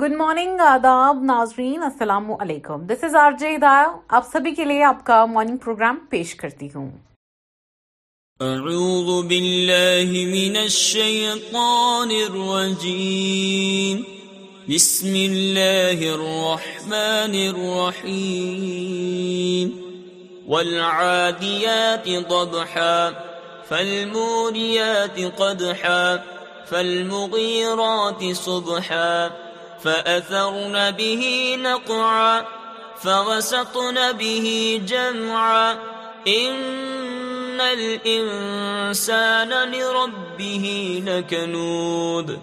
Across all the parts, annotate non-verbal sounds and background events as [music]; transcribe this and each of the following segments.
Good morning آداب ناظرین السلام علیکم دس از آر آرجے آپ سبھی کے لیے آپ کا مارننگ پروگرام پیش کرتی ہوں اعوذ باللہ من الشیطان الرجیم بسم اللہ الرحمن الرحیم والعادیات ضبحا فالموریات قدحا فالمغیرات صبحا فأثرن به نقعا فوسطن به جمعا إن الإنسان لربه لكنود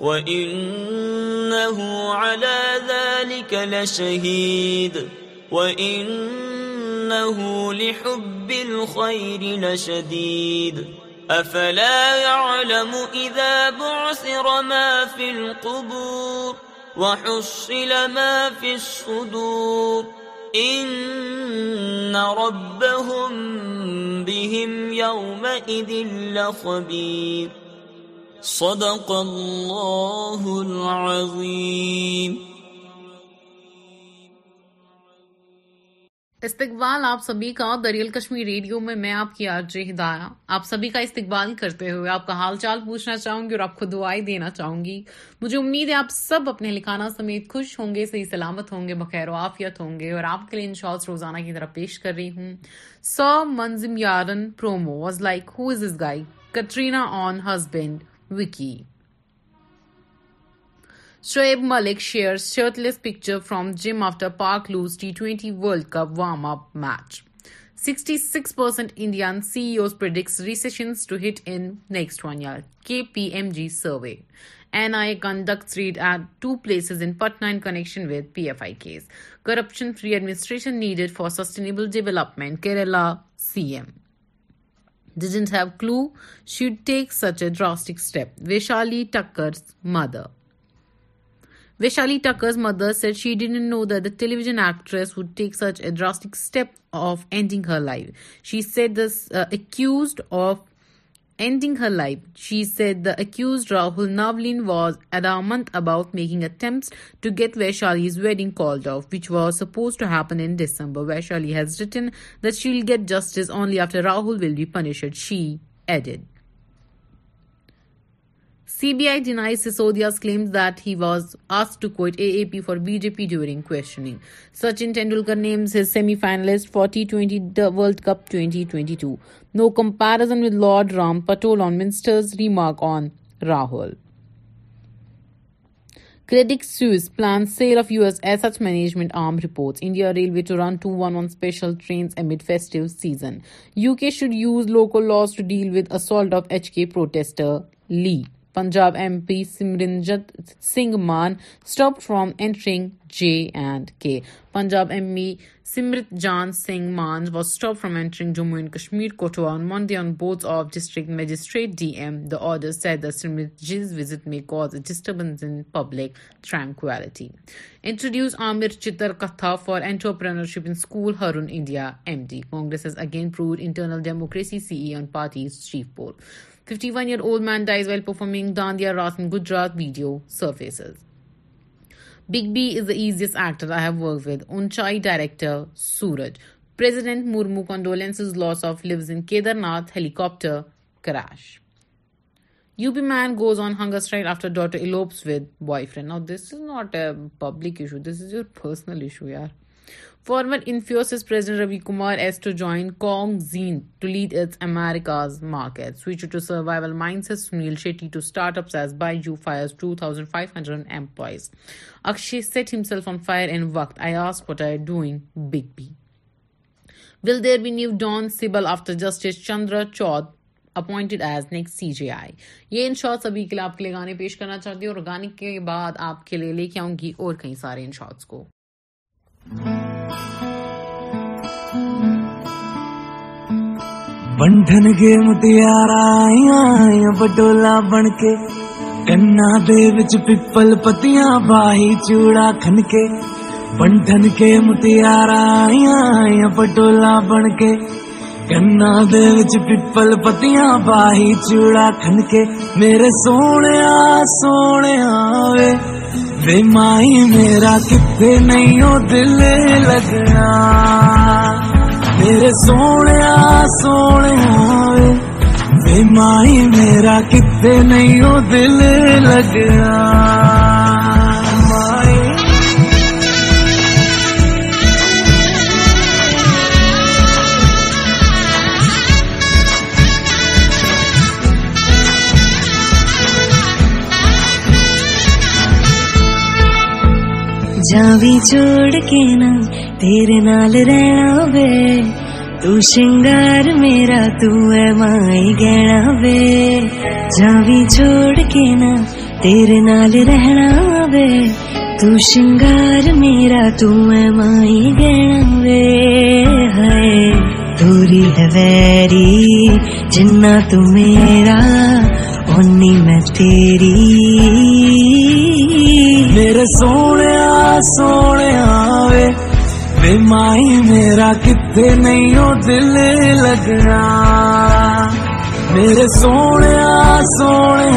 وإنه على ذلك لشهيد وإنه لحب الخير لشديد أفلا يعلم إذا بعثر ما في القبور وحصل ما في الصدور ان ربهم بهم يومئذ لخبير صدق الله العظيم استقبال آپ سبھی کا دریال کشمیر ریڈیو میں میں آپ کی آج ہدایاں آپ سبھی کا استقبال کرتے ہوئے آپ کا حال چال پوچھنا چاہوں گی اور آپ کو دعائیں دینا چاہوں گی مجھے امید ہے آپ سب اپنے لکھانا سمیت خوش ہوں گے صحیح سلامت ہوں گے بخیر و آفیت ہوں گے اور آپ کے لیے ان روزانہ کی طرف پیش کر رہی ہوں سو منزم یارن promo was like who is is on کٹرینازبینڈ Vicky Shoaib Malik shares shirtless picture from gym after Park lose T20 World Cup warm-up match. 66% Indian CEOs predicts recessions to hit in next 1 year, KPMG survey. NIA conducts raid at two places in Patna in connection with PFI case. Corruption-free administration needed for sustainable development, Kerala CM. Didn't have clue she'd take such a drastic step, Vaishali Thakkar's mother. Vaishali Tucker's mother said she didn't know that the television actress would take such a drastic step of ending her life. She said this uh, accused of ending her life. She said the accused Rahul Navlin was adamant about making attempts to get Vaishali's wedding called off, which was supposed to happen in December. Vaishali has written that she'll get justice only after Rahul will be punished, she added. CBI denies Sisodia's claims that he was asked to quit AAP for BJP during questioning. Sachin Tendulkar names his semi-finalist for T20 World Cup 2022. No comparison with Lord Ram Patol on Minister's remark on Rahul. Credit Suisse plans sale of U.S. asset management arm, reports India Railway to run 2-1 on special trains amid festive season. UK should use local laws to deal with assault of HK protester Lee. Punjab M P Simranjit Singh Mann stop from entering J and K Punjab M P Simranjit Singh Mann was stop from entering Jammu and Kashmir on Monday on board of district magistrate D M the order the Simranjit's visit may cause a disturbance public tranquillity introduce Amar Chitra Katha for entrepreneurship in school Hurun India M D Congress has again pro internal democracy C E on parties chief poll 51-year-old man dies while performing Dandiya Raat in Gujarat, video surfaces. Big B is the easiest actor I have worked with. Unchai director Suraj. President Murmu condolences loss of lives in Kedarnath helicopter crash. UP man goes on hunger strike after daughter elopes with boyfriend. Now this is not a public issue. This is your personal issue, yaar. President Ravi doing big B will be new don sable after justice Chandrachud appointed as next C J I یہ آپ کے لیے گانے پیش کرنا چاہتی ہوں اور گانے کے بعد آپ کے لیے لے کے آؤں گی اور کئی سارے کو متیا بنیا باہی چوڑا خن کے بنٹن کے متیا رائی پٹولا بن کے کنار دپل پتیاں باہی چوڑا خن کے میرے سونے سونے بے مائیں میرا کتنے نہیں دل لگنا میرے سونے سونے بے مائی میرا کتنے نہیں دل لگنا جاں بھی چوڑ کے نا ترے نال رو تو شنگار میرا تو ہے مائی گہ جاں بھی چوڑ کے نا ترے نال رونا ہوگار میرا توئیں مائی گہ ہے توری دپیری جنا تی میں تیری سونے سونے مائی مائی میرا میرا کتے کتے نہیں نہیں دل دل لگنا لگنا میرے سونے سونے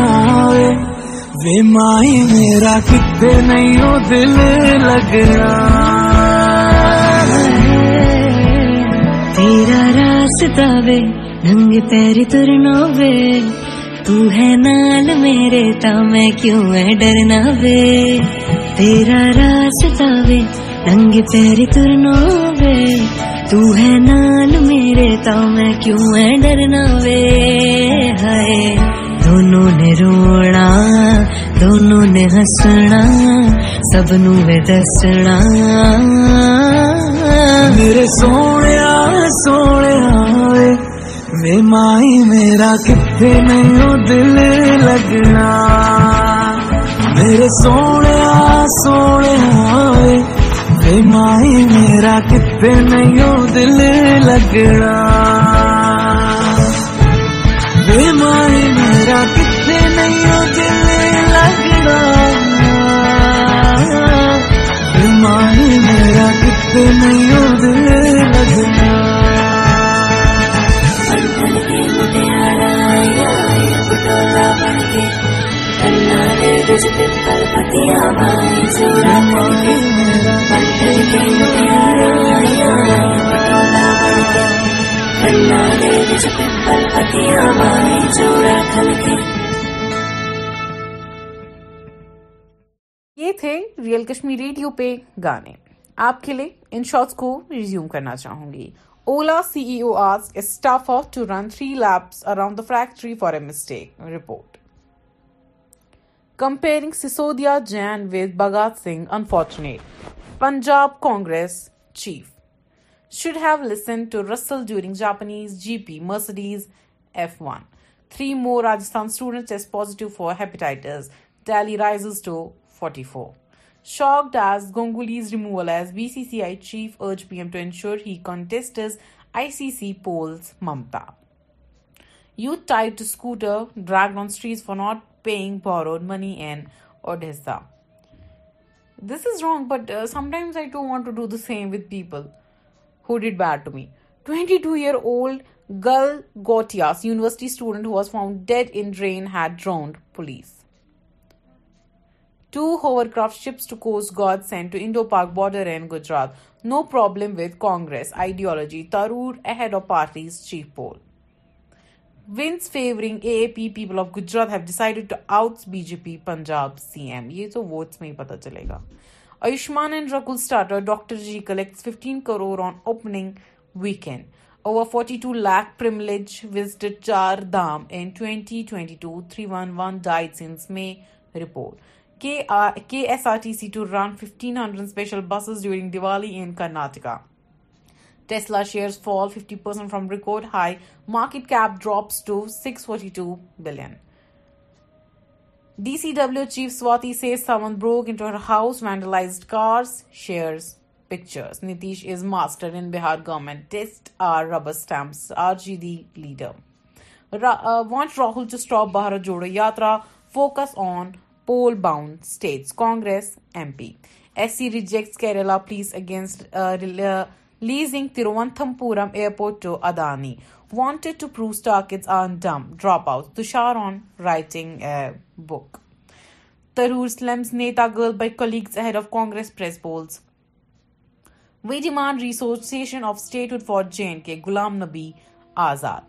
تیرا راستہ وے بیگ پیر ترنا وے تو ہے نال میرے تا میں کیوں ہے ڈرنا وے تیرا راس تنگ تیری ترنا وے تو ہے نال میرے تو کیوں ہے ڈرنا وے ہائے دونوں نے رونا دونوں نے ہسنا سب نو دسنا میرے سونے سونے میں مائی میرا کتنے میرے دل لگنا میرے سونے سونے بے مائی میرا کتنے نہیں دل لگنا بے مائی میرا کتنے نہیں دل لگنا بے مائی میرا کتنے نہیں دل لگنا یہ تھے ریئل کشمیر ریڈیو پہ گانے آپ کے لیے ان شارٹس کو ریزیوم کرنا چاہوں گی اولا سی ای او آز staff of to run three around the factory for a mistake report comparing Sisodia Jain with Bhagat Singh, unfortunate. Punjab Congress chief should have listened to Russell during Japanese GP Mercedes F1. 3 more Rajasthan students test positive for hepatitis. Tally rises to 44. Shocked as Ganguly's removal as BCCI chief, urged PM to ensure he contests ICC polls. Mamta. Youth tied to scooter dragged on streets for not paying borrowed money in Odisha. This is wrong, but uh, sometimes I too want to do the same with people who did bad to me. 22-year-old Gal Gautias, university student who was found dead in drain, had drowned, police. Two hovercraft ships to Coast Guard sent to Indo-Pak border in Gujarat. No problem with Congress ideology. Tharoor ahead of party's chief poll. Once favouring A P people of Gujarat have decided to out B J P Punjab C M یہ تو votes میں ہی پتہ چلے گا Ayushmann and Rakul starrer doctor G collects fifteen crore on opening weekend over forty two lakh pilgrims visited Char Dham in twenty twenty two three one one diet since میں report K S R T C to run fifteen hundred special buses during Diwali in Karnataka Tesla shares fall 50% from record high. Market cap drops to $642 billion. DCW Chief Swati says someone broke into her house, vandalized cars, shares pictures. Nitish is master in Bihar government. Test our rubber stamps. RGD leader. Uh, want Rahul to stop Bharat Jodo Yatra. Focus on poll-bound states. Congress MP. SC rejects Kerala pleas against uh, uh, leasing Thiruvananthapuram airport to Adani wanted to pro stock on dumb drop out Tushar آئٹنگ a book Tharoor slum girl by colleagues اہر of Congress per demand restoration of statehood for J and K Ghulam Nabi Azad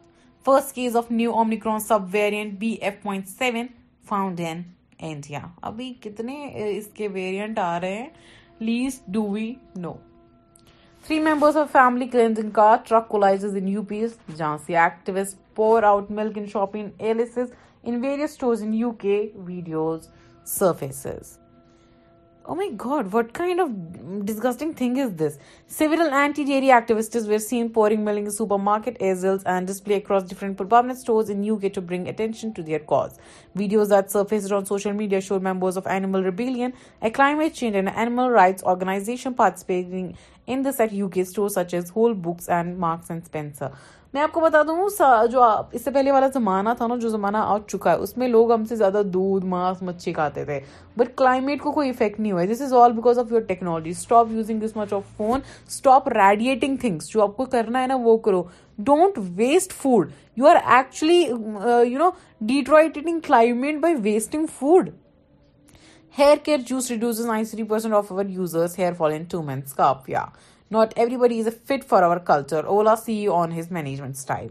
first case of new Omicron sub variant B F point seven found India ابھی کتنے اس کے ویریئنٹ آ رہے ہیں lease do you know Three members of family cleansing car truck collides in UP. Jhansi activists pour out milk in shopping alleys in various stores in UK. Videos surfaces. Um God what kind of disgusting thing is this cell anti ڈیئرز were seen pouring supermarket display اکراٹ پر media show members rebellion omit change and animal rights organisation participants at کے میں آپ کو بتا دوں جو اس سے پہلے والا زمانہ تھا نا جو زمانہ آ چکا ہے اس میں لوگ ہم سے زیادہ دودھ ماس مچھی کھاتے تھے بٹ کلائمیٹ کو کوئی افیکٹ نہیں ہوا this is all because of your technology stop stop using this much of phone radiating things جو آپ کو کرنا ہے نا وہ کرو don't waste food you are actually you know deteriorating climate by wasting food hair care juice reduce ninety percent of over users hair fall in two months کا آپ یا Not everybody is a fit for our culture. Ola CEO on his management style.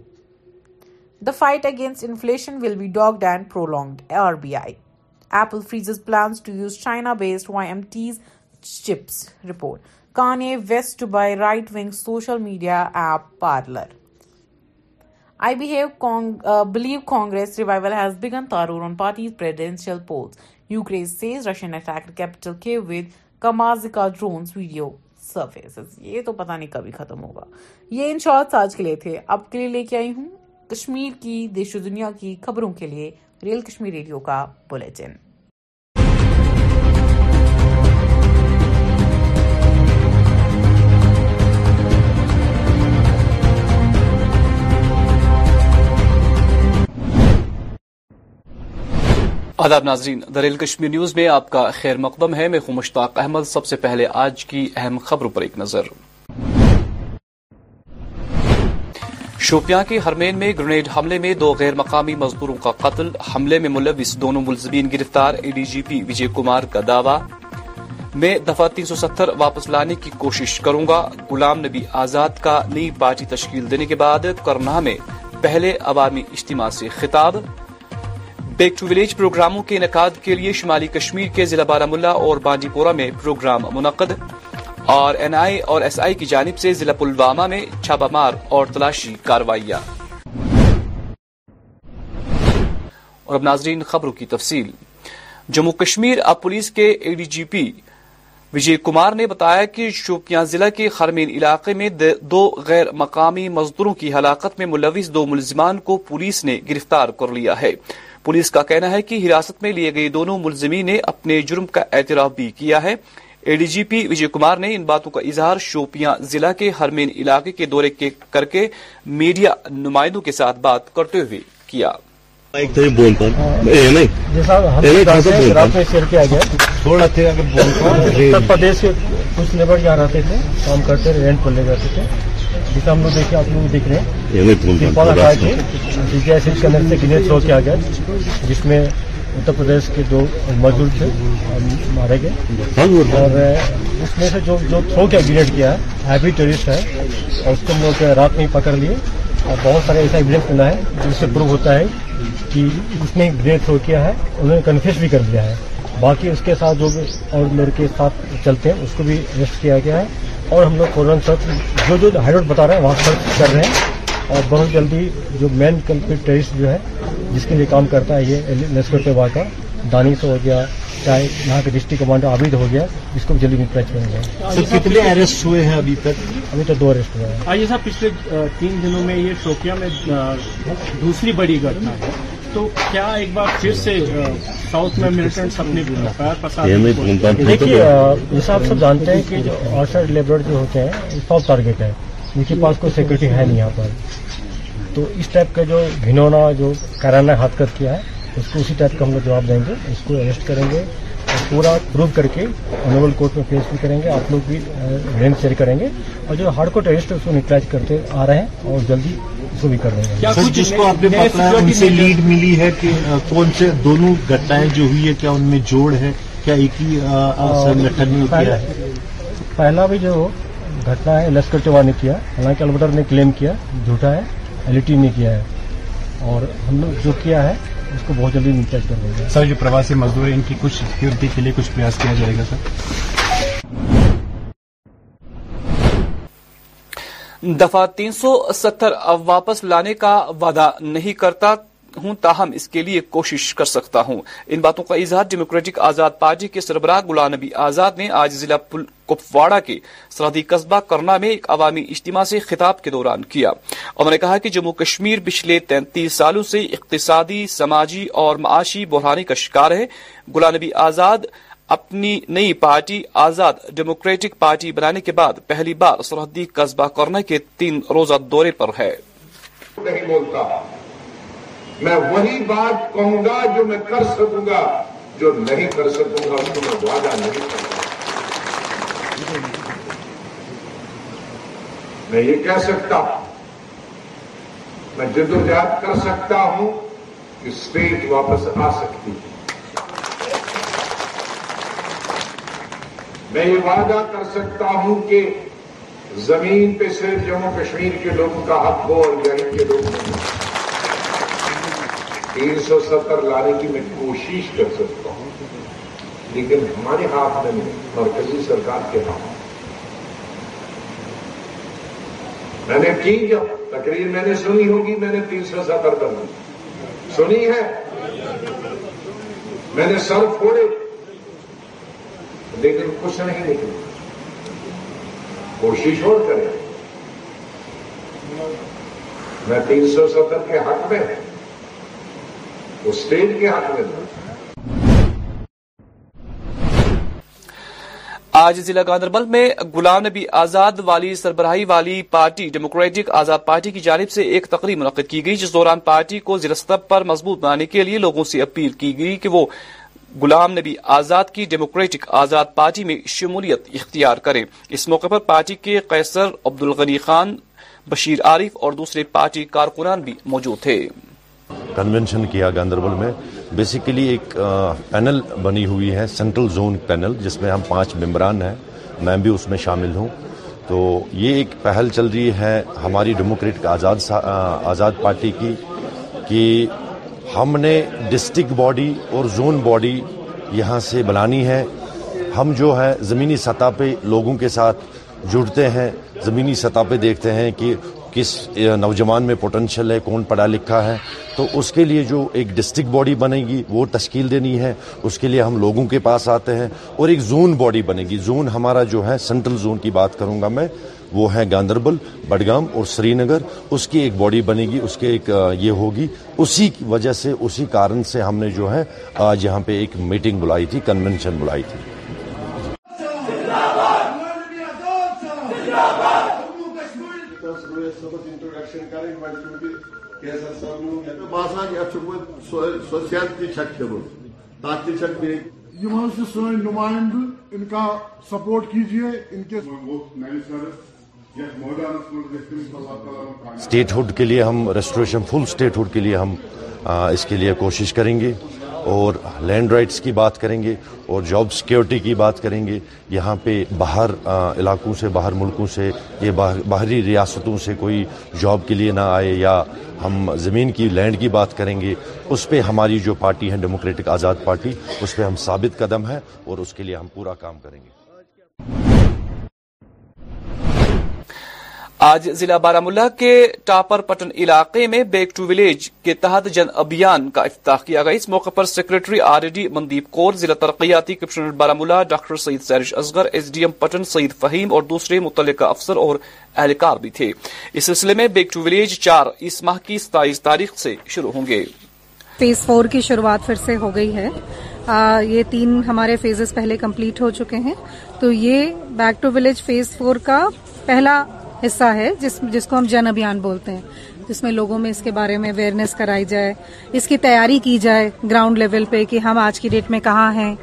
The fight against inflation will be dogged and prolonged. RBI. Apple freezes plans to use China-based YMT's chips report. Kanye West to buy right-wing social media app Parler. I believe uh, Congress revival has begun. Tarur on party's presidential polls. Ukraine says Russian attacked Capital Kiev with Kamikaze drones video. Surfaces یہ تو پتہ نہیں کبھی ختم ہوگا یہ ان shorts آج کے لیے تھے آپ کے لیے لے کے آئی ہوں کشمیر کی دیش و دنیا کی خبروں کے لیے ریئل کشمیر ریڈیو کا بلٹن آداب ناظرین دریل کشمیر نیوز میں آپ کا خیر مقدم ہے میں ہوں مشتاق احمد سب سے پہلے آج کی اہم خبروں پر ایک نظر شوپیاں کے ہرمین میں گرینیڈ حملے میں دو غیر مقامی مزدوروں کا قتل حملے میں ملوث دونوں ملزمین گرفتار اے D G P Vijay Kumar کا دعویٰ میں دفعہ تین سو ستر واپس لانے کی کوشش کروں گا غلام نبی آزاد کا نئی پارٹی تشکیل دینے کے بعد کرنا میں پہلے عوامی اجتماع سے خطاب بیک ٹو ویلیج پروگراموں کے انعقاد کے لیے شمالی کشمیر کے ضلع بارہ ملا اور بانڈی پورہ میں پروگرام منعقد اور این آئی اور ایس آئی کی جانب سے ضلع پلوامہ میں مار اور تلاشی کاروائیاں اور اب ناظرین خبروں کی تفصیل جموں کشمیر اب پولیس کے A D G P Vijay Kumar نے بتایا کہ شوپیاں ضلع کے خرمین علاقے میں دو غیر مقامی مزدوروں کی ہلاکت میں ملوث دو ملزمان کو پولیس نے گرفتار کر لیا ہے پولیس کا کہنا ہے کہ حراست میں لیے گئے دونوں ملزمین نے اپنے جرم کا اعتراف بھی کیا ہے اے D G P Vijay Kumar نے ان باتوں کا اظہار شوپیاں ضلع کے ہرمین علاقے کے دورے کر کے میڈیا نمائندوں کے ساتھ بات کرتے ہوئے کیا جسے ہم لوگ دیکھیں آپ لوگ دیکھ رہے ہیں کے جی اندر سے گریڈ تھرو کیا گیا جس میں اتر پردیش کے دو مزدور تھے مارے گئے ہاں جی۔ اور اس میں سے جو تھرو کیا گریڈ کیا ہے ہیوی ہے اور اس کو ہم لوگ رات میں ہی پکڑ لیے اور بہت سارے ایسا ایویڈنس ملا ہے جس سے پروو ہوتا ہے کہ اس نے گریڈ تھرو کیا ہے انہوں نے کنفیس بھی کر دیا ہے باقی اس کے ساتھ جو بھی اور لڑکے ساتھ چلتے ہیں اس کو بھی ریسٹ کیا گیا ہے اور ہم لوگ فوراً سرچ جو ہائی روڈ بتا رہے ہیں وہاں سرچ کر رہے ہیں اور بہت جلدی جو مین کمپیوٹرسٹ جو ہے جس کے لیے کام کرتا ہے یہ پہ دانی دانش ہو گیا چاہے یہاں کے ڈسٹرکٹ کمانڈر عابد ہو گیا جس کو جلدی نپٹ کیا گیا کتنے اریسٹ ہوئے ہیں ابھی تک ابھی تو دو اریسٹ ہوئے ہیں آئیے صاحب پچھلے تین دنوں میں یہ شوپیا میں دوسری بڑی گھٹنا ہے تو کیا ایک بار پھر سے ساؤتھ میں جیسا آپ سب جانتے ہیں کہ جو ہوتے ہیں ساؤتھ ٹارگیٹ ہے ان کے پاس کوئی سیکورٹی ہے نہیں یہاں پر تو اس ٹائپ کا جو گھنونا جو کرانا ہاتھ کر کیا ہے اس کو اسی ٹائپ کا ہم لوگ جواب دیں گے اس کو اریسٹ کریں گے اور پورا پروف کر کے آنربل کورٹ میں پیش بھی کریں گے آپ لوگ بھی رینج شیئر کریں گے اور جو ہارڈ کورٹ اریسٹ اس کو نیٹائج کرتے آ رہے ہیں اور جلدی کو بھی ان سے لیڈ ملی ہے کہ کون سے دونوں گٹائیں جو ہوئی ہے کیا ان میں جوڑ ہے کیا ایک ہی ہے پہلا بھی جو گھٹنا ہے لشکر چوا نے کیا حالانکہ البٹر نے کلیم کیا جھوٹا ہے ایل ٹی نے کیا ہے اور ہم لوگ جو کیا ہے اس کو بہت جلدی کر دیں گے سر جو پرواسی مزدور ہیں ان کی کچھ سیکورٹی کے لیے کچھ پریاس کیا جائے گا سر دفعہ تین سو ستر واپس لانے کا وعدہ نہیں کرتا ہوں تاہم اس کے لیے کوشش کر سکتا ہوں ان باتوں کا اظہار ڈیموکریٹک آزاد پارٹی کے سربراہ گلا نبی آزاد نے آج ضلع کپواڑہ کے سرحدی قصبہ کرنا میں ایک عوامی اجتماع سے خطاب کے دوران کیا نے کہا کہ جموں کشمیر پچھلے تینتیس سالوں سے اقتصادی سماجی اور معاشی بحرانی کا شکار ہے گلا نبی آزاد اپنی نئی پارٹی آزاد ڈیموکریٹک پارٹی بنانے کے بعد پہلی بار سرحدی قصبہ کرنا کے تین روزہ دورے پر ہے نہیں بولتا میں وہی بات کہوں گا جو میں کر سکوں گا جو نہیں کر سکوں گا اس کو میں وعدہ نہیں کروں گا میں یہ کہہ سکتا ہوں میں جدو جات کر سکتا ہوں کہ اسٹیٹ واپس آ سکتی ہے میں یہ وعدہ کر سکتا ہوں کہ زمین پہ صرف جموں کشمیر کے لوگوں کا حق ہو اور کے کا تین سو ستر لانے کی میں کوشش کر سکتا ہوں لیکن ہمارے ہاتھ میں نہیں مرکزی سرکار کے ہاتھ میں نے کی جب تقریر میں نے سنی ہوگی میں نے تین سو ستر کر سنی ہے میں نے سر پھوڑے لیکن کچھ نہیں کوشش اور کریں میں میں میں تین سو ستر کے کے حق حق آج ضلع گاندربل میں گلام نبی آزاد والی سربراہی والی پارٹی ڈیموکریٹک آزاد پارٹی کی جانب سے ایک تقریب منعقد کی گئی جس دوران پارٹی کو ضلعستر پر مضبوط بنانے کے لیے لوگوں سے اپیل کی گئی کہ وہ غلام نبی آزاد کی ڈیموکریٹک آزاد پارٹی میں شمولیت اختیار کریں اس موقع پر پارٹی کے قیصر عبد الغنی خان بشیر عارف اور دوسرے پارٹی کارکنان بھی موجود تھے کنونشن کیا گاندربل میں بیسیکلی ایک پینل بنی ہوئی ہے سینٹرل زون پینل جس میں ہم پانچ ممبران ہیں میں بھی اس میں شامل ہوں تو یہ ایک پہل چل رہی ہے ہماری ڈیموکریٹک آزاد آزاد پارٹی کی کہ ہم نے ڈسٹک باڈی اور زون باڈی یہاں سے بنانی ہے ہم جو ہے زمینی سطح پہ لوگوں کے ساتھ جڑتے ہیں زمینی سطح پہ دیکھتے ہیں کہ کس نوجوان میں پوٹینشیل ہے کون پڑھا لکھا ہے تو اس کے لیے جو ایک ڈسٹک باڈی بنے گی وہ تشکیل دینی ہے اس کے لیے ہم لوگوں کے پاس آتے ہیں اور ایک زون باڈی بنے گی زون ہمارا جو ہے سینٹرل زون کی بات کروں گا میں وہ ہیں گاندربل بڈگام اور سری نگر اس کی ایک باڈی بنے گی اس کے ایک یہ ہوگی اسی وجہ سے اسی کارن سے ہم نے جو ہے آج یہاں پہ ایک میٹنگ بلائی تھی کنونشن بلائی تھی نمائند ان کا سپورٹ کیجیے اسٹیٹ ہوڈ کے لیے ہم ریسٹوریشن فل اسٹیٹ ہوڈ کے لیے ہم اس کے لیے کوشش کریں گے اور لینڈ رائٹس کی بات کریں گے اور جاب سیکیورٹی کی بات کریں گے یہاں پہ باہر علاقوں سے باہر ملکوں سے یہ باہری ریاستوں سے کوئی جاب کے لیے نہ آئے یا ہم زمین کی لینڈ کی بات کریں گے اس پہ ہماری جو پارٹی ہے ڈیموکریٹک آزاد پارٹی اس پہ ہم ثابت قدم ہے اور اس کے لیے ہم پورا کام کریں گے آج ضلع بارمولہ کے ٹاپر پٹن علاقے میں بیک ٹو ویلیج کے تحت جن ابھیان کا افتتاح کیا گیا اس موقع پر secretary R D Mandeep Kaur ضلع ترقیاتی کمشنر بارہ doctor Saeed Sehrish Asghar S D M Pattan Saeed Faheem اور دوسرے متعلقہ افسر اور اہلکار بھی تھے اس سلسلے میں بیک ٹو ویلیج چار اس ماہ کی ستائیس تاریخ سے شروع ہوں گے فیز فور کی شروعات پھر سے ہو گئی ہے یہ تین ہمارے فیزز پہلے کمپلیٹ ہو چکے ہیں تو یہ back to village phase four کا پہلا حصہ ہے جس جس کو ہم جن ابھیان بولتے ہیں جس میں لوگوں میں اس کے بارے میں اویئرنیس کرائی جائے اس کی تیاری کی جائے گراؤنڈ لیول پہ کہ ہم آج کی ڈیٹ میں کہاں ہیں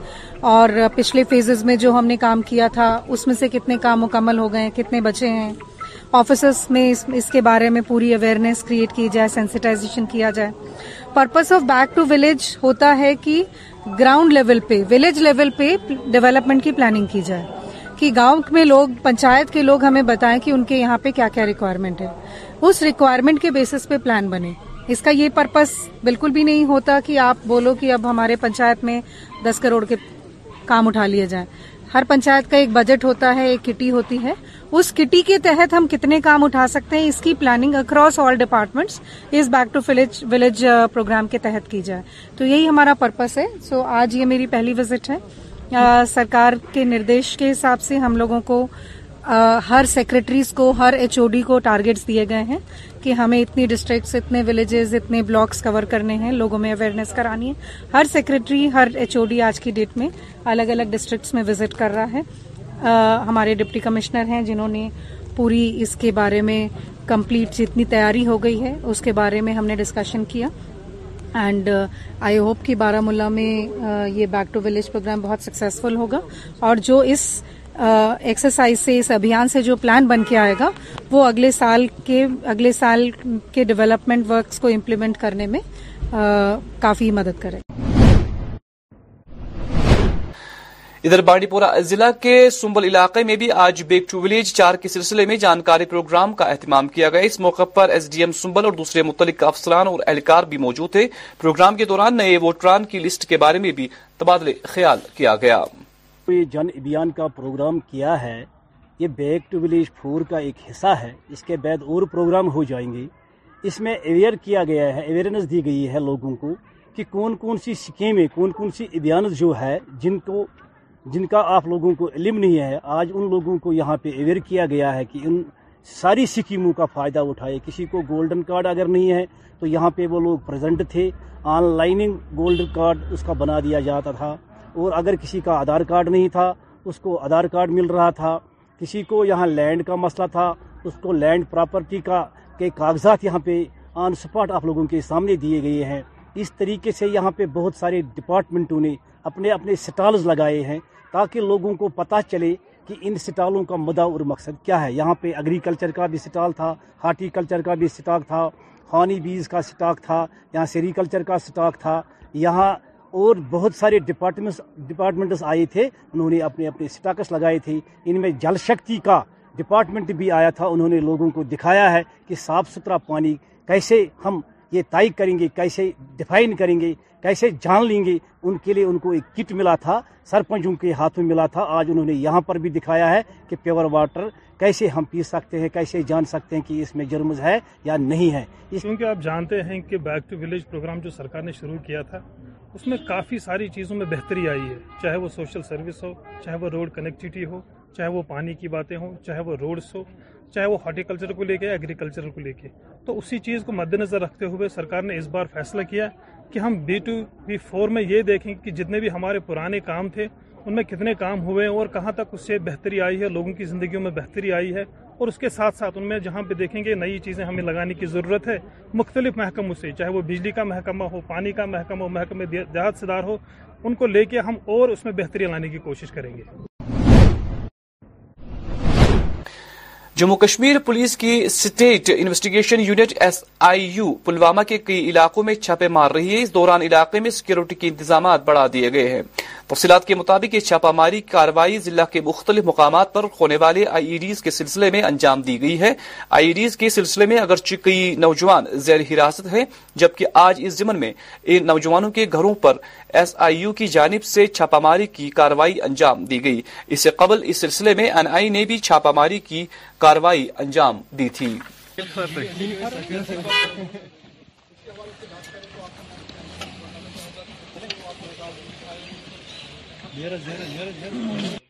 اور پچھلے فیزز میں جو ہم نے کام کیا تھا اس میں سے کتنے کام مکمل ہو گئے کتنے بچے ہیں آفیسرس میں اس اس کے بارے میں پوری اویئرنیس کریٹ کی جائے سینسٹائزیشن کیا جائے purpose of back to village ہوتا ہے کہ گراؤنڈ لیول پہ ولیج لیول پہ ڈیولپمنٹ کی پلاننگ کی جائے کہ گاؤں میں لوگ پنچایت کے لوگ ہمیں بتائیں کہ ان کے یہاں پہ کیا کیا ریکوائرمنٹ ہے اس ریکوائرمنٹ کے بیسس پہ پلان بنے اس کا یہ پرپس بالکل بھی نہیں ہوتا کہ آپ بولو کہ اب ہمارے پنچایت میں دس کروڑ کے کام اٹھا لیا جائے ہر پنچایت کا ایک بجٹ ہوتا ہے ایک کٹی ہوتی ہے اس کٹی کے تحت ہم کتنے کام اٹھا سکتے ہیں اس کی planning across all departments us back to village village programme کے تحت کی جائے تو یہی ہمارا پرپس ہے سو so, آج یہ میری پہلی وزٹ ہے سرکار کے نردیش کے حساب سے ہم لوگوں کو ہر سیکرٹریز کو ہر ایچ او ڈی کو ٹارگیٹس دیے گئے ہیں کہ ہمیں اتنی ڈسٹرکٹس اتنے ولیجز اتنے بلاکس کور کرنے ہیں لوگوں میں اویئرنیس کرانی ہے ہر سیکرٹری ہر ایچ او ڈی آج کی ڈیٹ میں الگ الگ ڈسٹرکٹس میں وزٹ کر رہا ہے ہمارے ڈپٹی کمشنر ہیں جنہوں نے پوری اس کے بارے میں کمپلیٹ جتنی تیاری ہو گئی ہے اس کے بارے میں ہم نے ڈسکشن کیا اینڈ آئی ہوپ کہ بارہ ملا میں uh, یہ بیک ٹو ولیج پروگرام بہت سکسیزفل ہوگا اور جو اس ایکسرسائز uh, سے اس ابھیان سے جو پلان بن کے آئے گا وہ اگلے سال کے اگلے سال کے ڈیولپمنٹ ورکس کو امپلیمنٹ کرنے میں uh, کافی مدد کرے ادھر بانڈی پورا ضلع کے سنبل علاقے میں بھی آج بیک ٹو ویلیج چار کے سلسلے میں جانکاری پروگرام کا اہتمام کیا گیا اس موقع پر ایس ڈی ایم سنبل اور دوسرے متعلق افسران اور اہلکار بھی موجود تھے پروگرام کے دوران نئے ووٹران کی لسٹ کے بارے میں بھی تبادلے خیال کیا گیا یہ جن ابھیان کا پروگرام کیا ہے یہ بیک ٹو ویلیج فور کا ایک حصہ ہے اس کے بعد اور پروگرام ہو جائیں گے اس میں اویئر کیا گیا ہے اویئرنس دی گئی ہے لوگوں کو کہ کون کون سی سکیمیں کون کون سی ابھیان جو ہے جن کو جن کا آپ لوگوں کو علم نہیں ہے آج ان لوگوں کو یہاں پہ اویئر کیا گیا ہے کہ ان ساری سکیموں کا فائدہ اٹھائے کسی کو گولڈن کارڈ اگر نہیں ہے تو یہاں پہ وہ لوگ پریزنٹ تھے آن لائننگ گولڈن کارڈ اس کا بنا دیا جاتا تھا اور اگر کسی کا آدھار کارڈ نہیں تھا اس کو آدھار کارڈ مل رہا تھا کسی کو یہاں لینڈ کا مسئلہ تھا اس کو لینڈ پراپرٹی کا کے کاغذات یہاں پہ آن سپاٹ آپ لوگوں کے سامنے دیے گئے ہیں اس طریقے سے یہاں پہ بہت سارے ڈپارٹمنٹوں نے اپنے اپنے سٹالز لگائے ہیں تاکہ لوگوں کو پتہ چلے کہ ان سٹالوں کا مدعا اور مقصد کیا ہے یہاں پہ اگریکلچر کا بھی سٹال تھا کلچر کا بھی سٹاک تھا ہانی بیز کا سٹاک تھا یہاں سیری کلچر کا سٹاک تھا یہاں اور بہت سارے ڈپارٹمنٹس ڈپارٹمنٹس آئے تھے انہوں نے اپنے اپنے سٹاکس لگائے تھے ان میں جل شکتی کا ڈپارٹمنٹ بھی آیا تھا انہوں نے لوگوں کو دکھایا ہے کہ صاف ستھرا پانی کیسے ہم یہ طے کریں گے کیسے ڈیفائن کریں گے کیسے جان لیں گے ان کے لیے ان کو ایک کٹ ملا تھا سرپنچوں کے ہاتھ میں ملا تھا آج انہوں نے یہاں پر بھی دکھایا ہے کہ پیور واٹر کیسے ہم پی سکتے ہیں کیسے جان سکتے ہیں کہ اس میں جرمز ہے یا نہیں ہے کیونکہ آپ جانتے ہیں کہ بیک ٹو ویلیج پروگرام جو سرکار نے شروع کیا تھا اس میں کافی ساری چیزوں میں بہتری آئی ہے چاہے وہ سوشل سروس ہو چاہے وہ روڈ کنیکٹیوٹی ہو چاہے وہ پانی کی باتیں ہوں چاہے وہ روڈس ہو چاہے وہ ہارٹیکلچر کو لے کے ایگریکلچر کو لے کے تو اسی چیز کو مد نظر رکھتے ہوئے سرکار نے اس بار فیصلہ کیا کہ ہم بی ٹو بی فور میں یہ دیکھیں کہ جتنے بھی ہمارے پرانے کام تھے ان میں کتنے کام ہوئے اور کہاں تک اس سے بہتری آئی ہے لوگوں کی زندگیوں میں بہتری آئی ہے اور اس کے ساتھ ساتھ ان میں جہاں پہ دیکھیں گے نئی چیزیں ہمیں لگانے کی ضرورت ہے مختلف محکموں سے چاہے وہ بجلی کا محکمہ ہو پانی کا محکمہ ہو محکمہ دیہات صدار ہو ان کو لے کے ہم اور اس میں بہتری لانے کی کوشش کریں گے جموں کشمیر پولیس کی state investigation unit S I U Pulwama کے کئی علاقوں میں چھاپے مار رہی ہے اس دوران علاقے میں سیکیورٹی کے انتظامات بڑھا دیے گئے ہیں تفصیلات کے مطابق یہ ماری کاروائی ضلع کے مختلف مقامات پر ہونے والے آئی ای ڈیز کے سلسلے میں انجام دی گئی ہے آئی ای ڈیز کے سلسلے میں اگر کئی نوجوان زیر حراست ہیں جبکہ آج اس زمن میں ان نوجوانوں کے گھروں پر ایس آئی یو کی جانب سے ماری کی کاروائی انجام دی گئی اس سے قبل اس سلسلے میں این آئی نے بھی ماری کی کاروائی انجام دی تھی [laughs] نیسٹ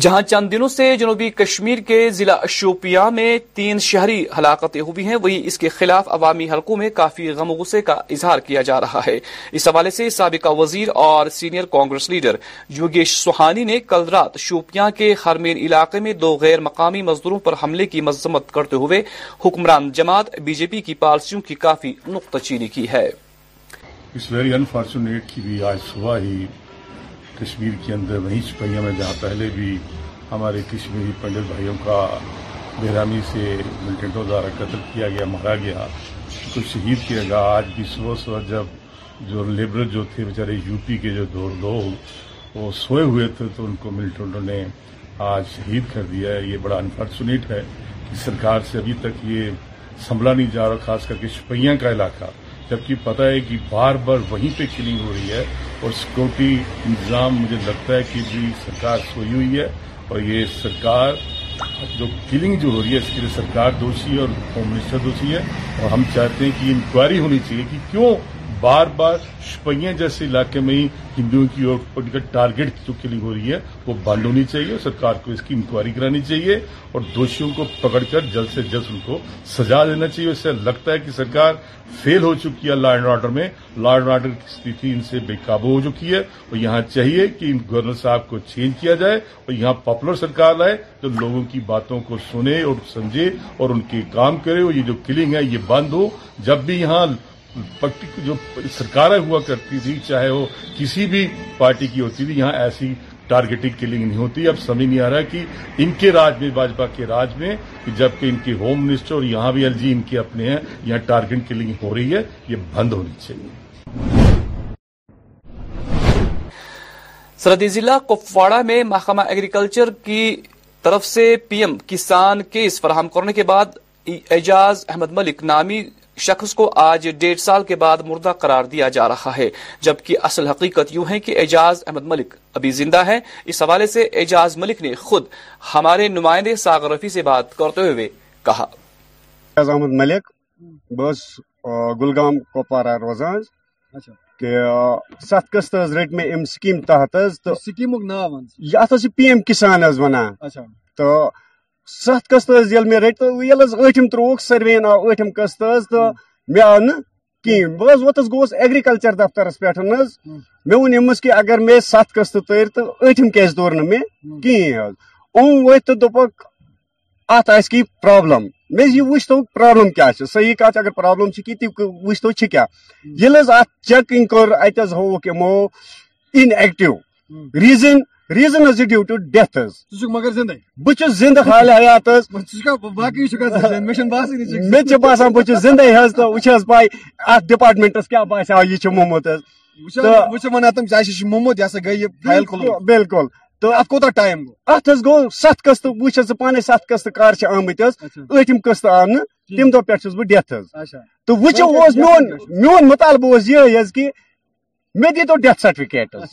جہاں چند دنوں سے جنوبی کشمیر کے ضلع شوپیاں میں تین شہری ہلاکتیں ہوئی ہیں وہی اس کے خلاف عوامی حلقوں میں کافی غم غصے کا اظہار کیا جا رہا ہے اس حوالے سے سابقہ وزیر اور سینئر کانگریس لیڈر یوگیش سوہانی نے کل رات شوپیاں کے ہرمین علاقے میں دو غیر مقامی مزدوروں پر حملے کی مذمت کرتے ہوئے حکمران جماعت بی جے پی کی پالسیوں کی کافی نقطہ چینی کی ہے آج صبح ہی کشمیر کے اندر وہیں چھپیاں میں جہاں پہلے بھی ہمارے کشمیری پنڈت بھائیوں کا بہرامی سے ملٹنٹوں دوارا قتل کیا گیا مرا گیا کچھ شہید کیا گیا آج بھی صبح صبح جب جو لیبرل جو تھے بچارے یو پی کے جو دور دو وہ سوئے ہوئے تھے تو ان کو ملٹنٹوں نے آج شہید کر دیا ہے یہ بڑا انفارچونیٹ ہے کہ سرکار سے ابھی تک یہ سنبھلا نہیں جا رہا خاص کر کے شپیاں کا علاقہ جبکہ پتہ ہے کہ بار بار وہیں پہ کلنگ ہو رہی ہے اور سیکورٹی انتظام مجھے لگتا ہے کہ بھی سرکار سوئی ہوئی ہے اور یہ سرکار جو کلنگ جو ہو رہی ہے اس کے لیے سرکار دوشی ہے اور ہوم منسٹر دوشی ہے اور ہم چاہتے ہیں کہ انکوائری ہونی چاہیے کہ کیوں بار بار شپ جیسے علاقے میں ہی ہندوؤں کی اور کا ٹارگیٹ جو کلنگ ہو رہی ہے وہ بند ہونی چاہیے اور سرکار کو اس کی انکوائری کرانی چاہیے اور دوشیوں کو پکڑ کر جلد سے جلد ان کو سجا دینا چاہیے اس سے لگتا ہے کہ سرکار فیل ہو چکی ہے لا اینڈ آرڈر میں لا اینڈ آرڈر کی استھتی ان سے بے قابو ہو چکی ہے اور یہاں چاہیے کہ ان گورنر صاحب کو چینج کیا جائے اور یہاں پاپولر سرکار آئے تو لوگوں کی باتوں کو سنے اور سمجھے اور ان کے کام کرے اور یہ جو کلنگ ہے یہ بند ہو جب بھی یہاں جو سرکار ہوا کرتی تھی چاہے وہ کسی بھی پارٹی کی ہوتی تھی یہاں ایسی ٹارگیٹنگ کلنگ نہیں ہوتی اب سمجھ نہیں آ رہا کہ ان کے راج میں بھاجپا کے راج میں جبکہ ان کے ہوم منسٹر اور یہاں بھی ایل جی ان کے اپنے ہیں یہاں ٹارگیٹ کلنگ ہو رہی ہے یہ بند ہونی چاہیے سردی ضلع کپواڑہ میں محکمہ ایگریکلچر کی طرف سے پی ایم کسان کیس فراہم کرنے کے بعد اعجاز احمد ملک نامی شخص کو آج ڈیڑھ سال کے بعد مردہ قرار دیا جا رہا ہے جبکہ اصل حقیقت یوں ہے کہ اعجاز احمد ملک ابھی زندہ ہے اس حوالے سے اعجاز ملک نے خود ہمارے نمائندے ساغر رفی سے بات کرتے ہوئے کہا اعجاز احمد ملک بس گلگام کوپارا روزان اچھا۔ کہ ست قسط رٹ میں ام سکیم تحت سکیم نام یہ پی ایم کسان ونان اچھا۔ تو ست یل میں رٹ توٹم تروک سروین آوٹم قسط تو مو نکی کہی بہت گوس ایگریکلچر دفتر پہ مے وون کہ اگر مے سات قسط تر تو کھن تر نا میم کہین ووپک اتلم می وچت پاوم صحیح کات اگر پرابلم ہووُکھ یِمو کر ایکٹو ریزن ریزن حظ ڈیو ٹو ڈیتھ ژٕ چھُکھ چھُکھ مگر زندے بہٕ چھُس حال حیات باقٕے مےٚ مےٚ چھُنہٕ باسٲنی مجھ باسان بہٕ بس زندے آو نہٕ قسط دۄہ پٮ۪ٹھ چھُس بہٕ ڈیتھ حظ حظ تہٕ اوس اوس میون میون مُطالبہٕ کہِ مےٚ دِتو ڈیتھ حظ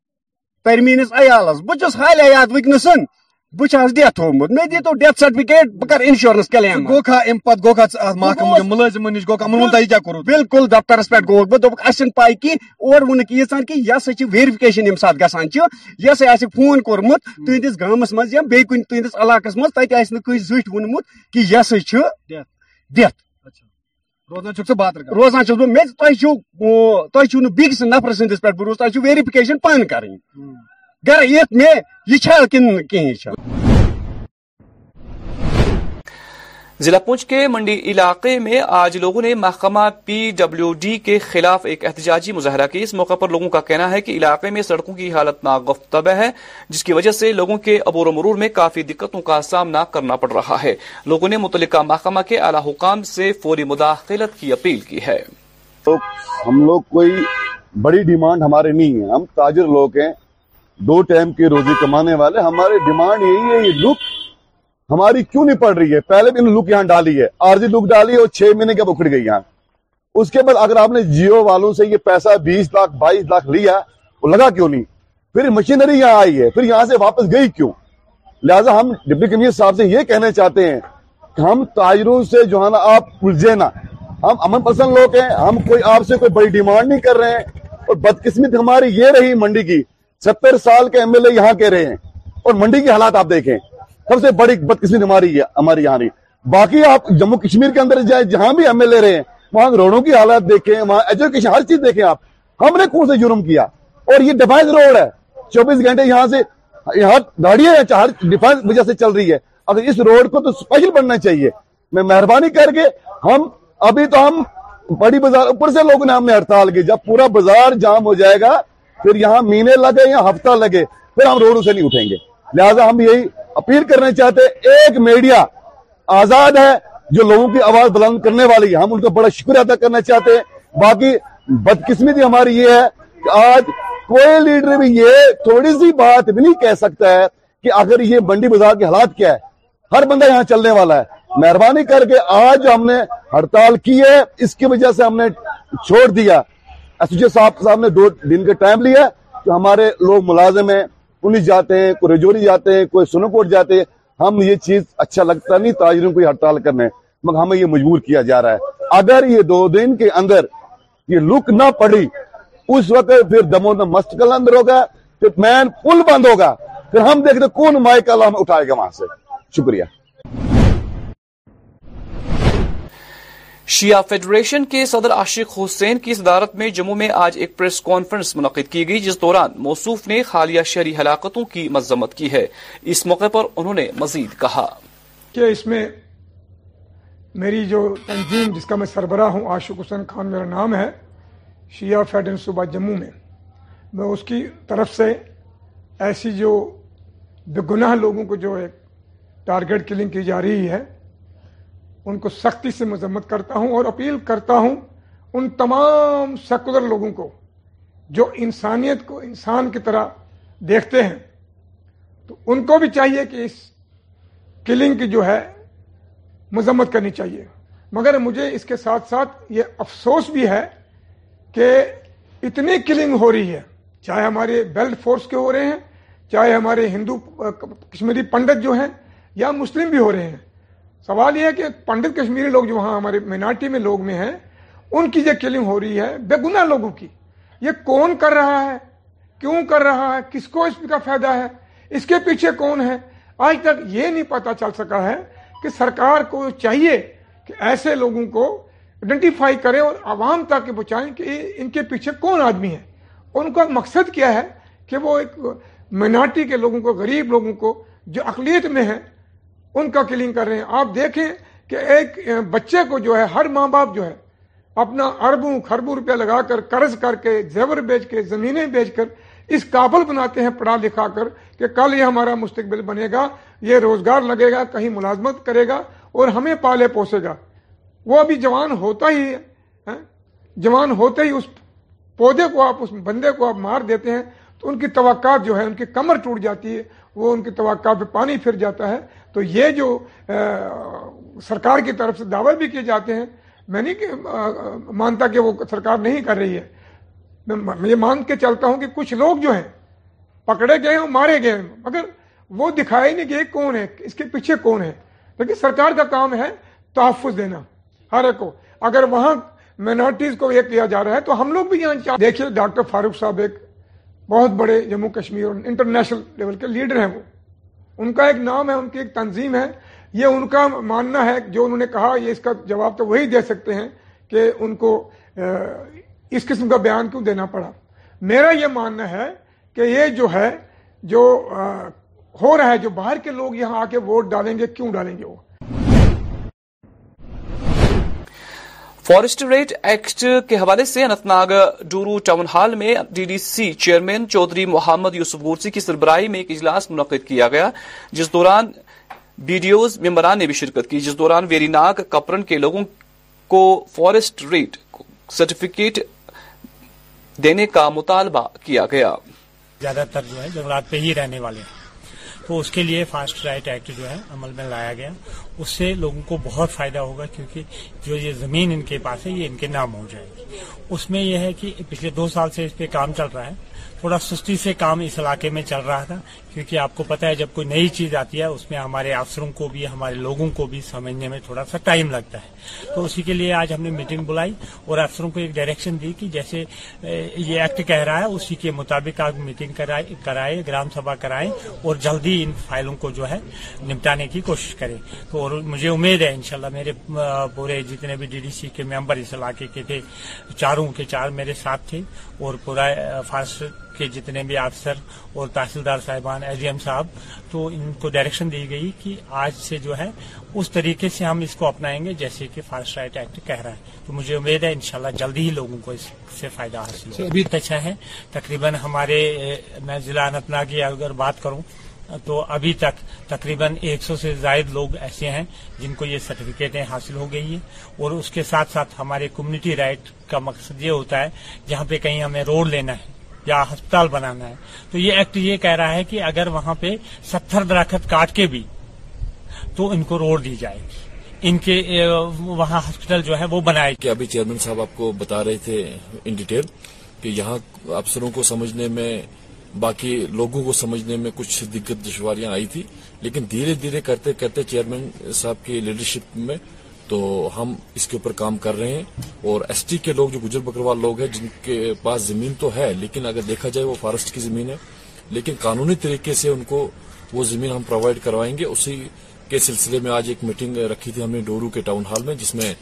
پریمینس عیالس بس حال عیات ونکس بہت ڈیتھ ہوں سٹفکیٹ کر انشورنس کلیم بالکل ہسا بہت دس ییٚمہِ ساتہٕ ویریفکیشن چھِ یہ سا آسہِ فون کتند گامس منٛز یا زٔٹھۍ علاقہ کہِ یہِ ہسا سا ڈیتھ روزان روزان تۄہہِ تۄہہِ نہٕ بیٚکِس نفرٕ سٕنٛدِس پٮ۪ٹھ روزانس تۄہہِ تہوار ویرِفِکیشن پانہٕ کرٕنۍ بوس تیریفکیشن مےٚ یہِ چھا کِنہٕ کن چھا ضلع پونچھ کے منڈی علاقے میں آج لوگوں نے محکمہ پی ڈبلیو ڈی کے خلاف ایک احتجاجی مظاہرہ کیا اس موقع پر لوگوں کا کہنا ہے کہ علاقے میں سڑکوں کی حالت ناغف طبع ہے جس کی وجہ سے لوگوں کے عبور و مرور میں کافی دقتوں کا سامنا کرنا پڑ رہا ہے لوگوں نے متعلقہ محکمہ کے اعلی حکام سے فوری مداخلت کی اپیل کی ہے تو ہم لوگ کوئی بڑی ڈیمانڈ ہمارے نہیں ہے ہم تاجر لوگ ہیں دو ٹائم کی روزی کمانے والے ہمارے ڈیمانڈ یہی ہے یہ لک ہماری کیوں نہیں پڑ رہی ہے پہلے بھی لک یہاں ڈالی ہے آرزی جی لک ڈالی ہے اور چھ مہینے کے پکڑ گئی یہاں اس کے بعد اگر آپ نے جیو والوں سے یہ پیسہ بیس لاکھ بائیس لاکھ لیا وہ لگا کیوں نہیں پھر مشینری یہاں آئی ہے پھر یہاں سے واپس گئی کیوں لہٰذا ہم ڈپٹی کمشنر صاحب سے یہ کہنا چاہتے ہیں کہ ہم تاجروں سے جو ہے نا آپ الجھے نا ہم امن پسند لوگ ہیں ہم کوئی آپ سے کوئی بڑی ڈیمانڈ نہیں کر رہے ہیں اور بدقسمت ہماری یہ رہی منڈی کی ستر سال کے ایم ایل اے یہاں کہہ رہے ہیں اور منڈی کے حالات آپ دیکھیں سب سے بڑی بدکسمت ہماری ہے ہماری یہاں باقی آپ جموں کشمیر کے اندر جائیں جہاں بھی ایم ایل اے رہے ہیں وہاں روڈوں کی حالت دیکھیں وہاں ایجوکیشن ہر چیز دیکھیں آپ ہم نے کون سے جرم کیا اور یہ ڈیفائنس روڈ ہے چوبیس گھنٹے یہاں سے یہاں گاڑیاں چار ڈیفائنس وجہ سے چل رہی ہے اگر اس روڈ کو تو اسپیشل بننا چاہیے میں مہربانی کر کے ہم ابھی تو ہم بڑی بازار اوپر سے لوگوں نے ہم نے ہڑتال کی جب پورا بازار جام ہو جائے گا پھر یہاں مینے لگے یا ہفتہ لگے پھر ہم روڈوں سے نہیں اٹھیں گے لہٰذا ہم یہی اپیل کرنا چاہتے ہیں ایک میڈیا آزاد ہے جو لوگوں کی آواز بلند کرنے والی ہے ہم ان کا بڑا شکر ادا کرنا چاہتے ہیں باقی بدقسمتی ہماری یہ ہے کہ آج کوئی لیڈر بھی یہ تھوڑی سی بات بھی نہیں کہہ سکتا ہے کہ آخر یہ بنڈی بازار کے حالات کیا ہے ہر بندہ یہاں چلنے والا ہے مہربانی کر کے آج ہم نے ہڑتال کی ہے اس کی وجہ سے ہم نے چھوڑ دیا صاحب صاحب نے دو دن کا ٹائم لیا کہ ہمارے لوگ ملازم ہیں پولیس جاتے ہیں کوئی رجوری جاتے ہیں کوئی کوٹ جاتے ہیں ہم یہ چیز اچھا لگتا نہیں تاجروں کو ہڑتال کرنے مگر ہمیں یہ مجبور کیا جا رہا ہے اگر یہ دو دن کے اندر یہ لک نہ پڑی اس وقت پھر مست کل اندر ہوگا پھر مین پل بند ہوگا پھر ہم دیکھتے کون اللہ ہم اٹھائے گا وہاں سے شکریہ شیعہ فیڈریشن کے صدر عاشق حسین کی صدارت میں جموں میں آج ایک پریس کانفرنس منعقد کی گئی جس دوران موصوف نے حالیہ شہری ہلاکتوں کی مذمت کی ہے اس موقع پر انہوں نے مزید کہا کہ اس میں میری جو تنظیم جس کا میں سربراہ ہوں عاشق حسین خان میرا نام ہے شیعہ فیڈرن صوبہ جموں میں میں اس کی طرف سے ایسی جو بگناہ لوگوں کو جو ایک ٹارگٹ کلنگ کی جا رہی ہے ان کو سختی سے مذمت کرتا ہوں اور اپیل کرتا ہوں ان تمام سیکولر لوگوں کو جو انسانیت کو انسان کی طرح دیکھتے ہیں تو ان کو بھی چاہیے کہ اس کلنگ کی جو ہے مذمت کرنی چاہیے مگر مجھے اس کے ساتھ ساتھ یہ افسوس بھی ہے کہ اتنی کلنگ ہو رہی ہے چاہے ہمارے بیلٹ فورس کے ہو رہے ہیں چاہے ہمارے ہندو کشمیری پنڈت جو ہیں یا مسلم بھی ہو رہے ہیں سوال یہ ہے کہ پنڈت کشمیری لوگ جو وہاں ہمارے مینارٹی میں لوگ میں ہیں ان کی یہ کلنگ ہو رہی ہے بے گناہ لوگوں کی یہ کون کر رہا ہے کیوں کر رہا ہے کس کو اس کا فائدہ ہے اس کے پیچھے کون ہے آج تک یہ نہیں پتا چل سکا ہے کہ سرکار کو چاہیے کہ ایسے لوگوں کو ایڈینٹیفائی کرے اور عوام تک بچائیں کہ ان کے پیچھے کون آدمی ہے ان کا مقصد کیا ہے کہ وہ ایک مینارٹی کے لوگوں کو غریب لوگوں کو جو اقلیت میں ہیں ان کا کلنگ کر رہے ہیں آپ دیکھیں کہ ایک بچے کو جو ہے ہر ماں باپ جو ہے اپنا اربوں خربوں روپیہ لگا کر قرض کر کے زیور بیچ کے زمینیں بیچ کر اس قابل بناتے ہیں پڑھا لکھا کر کہ کل یہ ہمارا مستقبل بنے گا یہ روزگار لگے گا کہیں ملازمت کرے گا اور ہمیں پالے پوسے گا وہ ابھی جوان ہوتا ہی ہے ہاں؟ جوان ہوتے ہی اس پودے کو آپ اس بندے کو آپ مار دیتے ہیں تو ان کی توقعات جو ہے ان کی کمر ٹوٹ جاتی ہے وہ ان کی توقعات پہ پانی پھر جاتا ہے تو یہ جو سرکار کی طرف سے دعوے بھی کیے جاتے ہیں میں نہیں مانتا کہ وہ سرکار نہیں کر رہی ہے میں یہ مان کے چلتا ہوں کہ کچھ لوگ جو ہیں پکڑے گئے ہیں مارے گئے ہیں مگر وہ دکھائے نہیں کہ یہ کون ہے اس کے پیچھے کون ہے لیکن سرکار کا کام ہے تحفظ دینا ہر ایک کو اگر وہاں مینارٹیز کو یہ کیا جا رہا ہے تو ہم لوگ بھی یہاں دیکھیے ڈاکٹر فاروق صاحب ایک بہت بڑے جموں کشمیر اور انٹرنیشنل لیول کے لیڈر ہیں وہ ان کا ایک نام ہے ان کی ایک تنظیم ہے یہ ان کا ماننا ہے جو انہوں نے کہا یہ اس کا جواب تو وہی دے سکتے ہیں کہ ان کو اس قسم کا بیان کیوں دینا پڑا میرا یہ ماننا ہے کہ یہ جو ہے جو ہو رہا ہے جو باہر کے لوگ یہاں آ کے ووٹ ڈالیں گے کیوں ڈالیں گے وہ فارسٹریٹ ریٹ ایکٹ کے حوالے سے انتناگ ناگ ٹاؤن ہال میں D D C chairman Chaudhary Mohammad Yousuf Gorsi کی سربراہی میں ایک اجلاس منعقد کیا گیا جس دوران بی ڈی اوز ممبران نے بھی شرکت کی جس دوران ویریناگ کپرن کے لوگوں کو فارسٹ ریٹ سرٹیفکیٹ دینے کا مطالبہ کیا گیا زیادہ تر جو ہے جنگلات پہ ہی رہنے والے ہیں تو اس کے لیے فاسٹ رائٹ ایکٹ جو ہے عمل میں لایا گیا اس سے لوگوں کو بہت فائدہ ہوگا کیونکہ جو یہ زمین ان کے پاس ہے یہ ان کے نام ہو جائے گی اس میں یہ ہے کہ پچھلے دو سال سے اس پہ کام چل رہا ہے تھوڑا سستی سے کام اس علاقے میں چل رہا تھا کیونکہ آپ کو پتا ہے جب کوئی نئی چیز آتی ہے اس میں ہمارے افسروں کو بھی ہمارے لوگوں کو بھی سمجھنے میں تھوڑا سا ٹائم لگتا ہے تو اسی کے لیے آج ہم نے میٹنگ بلائی اور افسروں کو ایک ڈائریکشن دی کہ جیسے یہ ایکٹ کہہ رہا ہے اسی کے مطابق آپ میٹنگ کرائے گرام سبھا کرائیں اور جلدی ان فائلوں کو جو ہے نمٹانے کی کوشش تو اور مجھے امید ہے انشاءاللہ میرے پورے جتنے بھی ڈی ڈی سی کے ممبر اس علاقے کے تھے چاروں کے چار میرے ساتھ تھے اور پورا فارس کے جتنے بھی افسر اور تحصیلدار صاحبان ایم صاحب تو ان کو ڈائریکشن دی گئی کہ آج سے جو ہے اس طریقے سے ہم اس کو اپنائیں گے جیسے کہ فارسٹ رائٹ ایکٹ کہہ رہا ہے تو مجھے امید ہے انشاءاللہ جلدی ہی لوگوں کو اس سے فائدہ حاصل ہوگا اچھا ہے تقریباً ہمارے میں ضلع انتنا اگر بات کروں تو ابھی تک تقریباً ایک سو سے زائد لوگ ایسے ہیں جن کو یہ سرٹیفکیٹیں حاصل ہو گئی ہیں اور اس کے ساتھ ساتھ ہمارے کمیونٹی رائٹ کا مقصد یہ ہوتا ہے جہاں پہ کہیں ہمیں روڈ لینا ہے یا ہسپتال بنانا ہے تو یہ ایکٹ یہ کہہ رہا ہے کہ اگر وہاں پہ ستھر درخت کاٹ کے بھی تو ان کو روڈ دی جائے گی ان کے وہاں ہاسپٹل جو ہے وہ بنائے کہ ابھی چیئرمین صاحب آپ کو بتا رہے تھے ان ڈیٹیل کہ یہاں افسروں کو سمجھنے میں باقی لوگوں کو سمجھنے میں کچھ دقت دشواریاں آئی تھی لیکن دھیرے دھیرے کرتے کرتے چیئرمین صاحب کی لیڈرشپ میں تو ہم اس کے اوپر کام کر رہے ہیں اور ایس ٹی کے لوگ جو گجر بکروال لوگ ہیں جن کے پاس زمین تو ہے لیکن اگر دیکھا جائے وہ فارسٹ کی زمین ہے لیکن قانونی طریقے سے ان کو وہ زمین ہم پرووائڈ کروائیں گے اسی کے سلسلے میں آج ایک میٹنگ رکھی تھی ہم نے ڈورو کے ٹاؤن ہال میں جس میں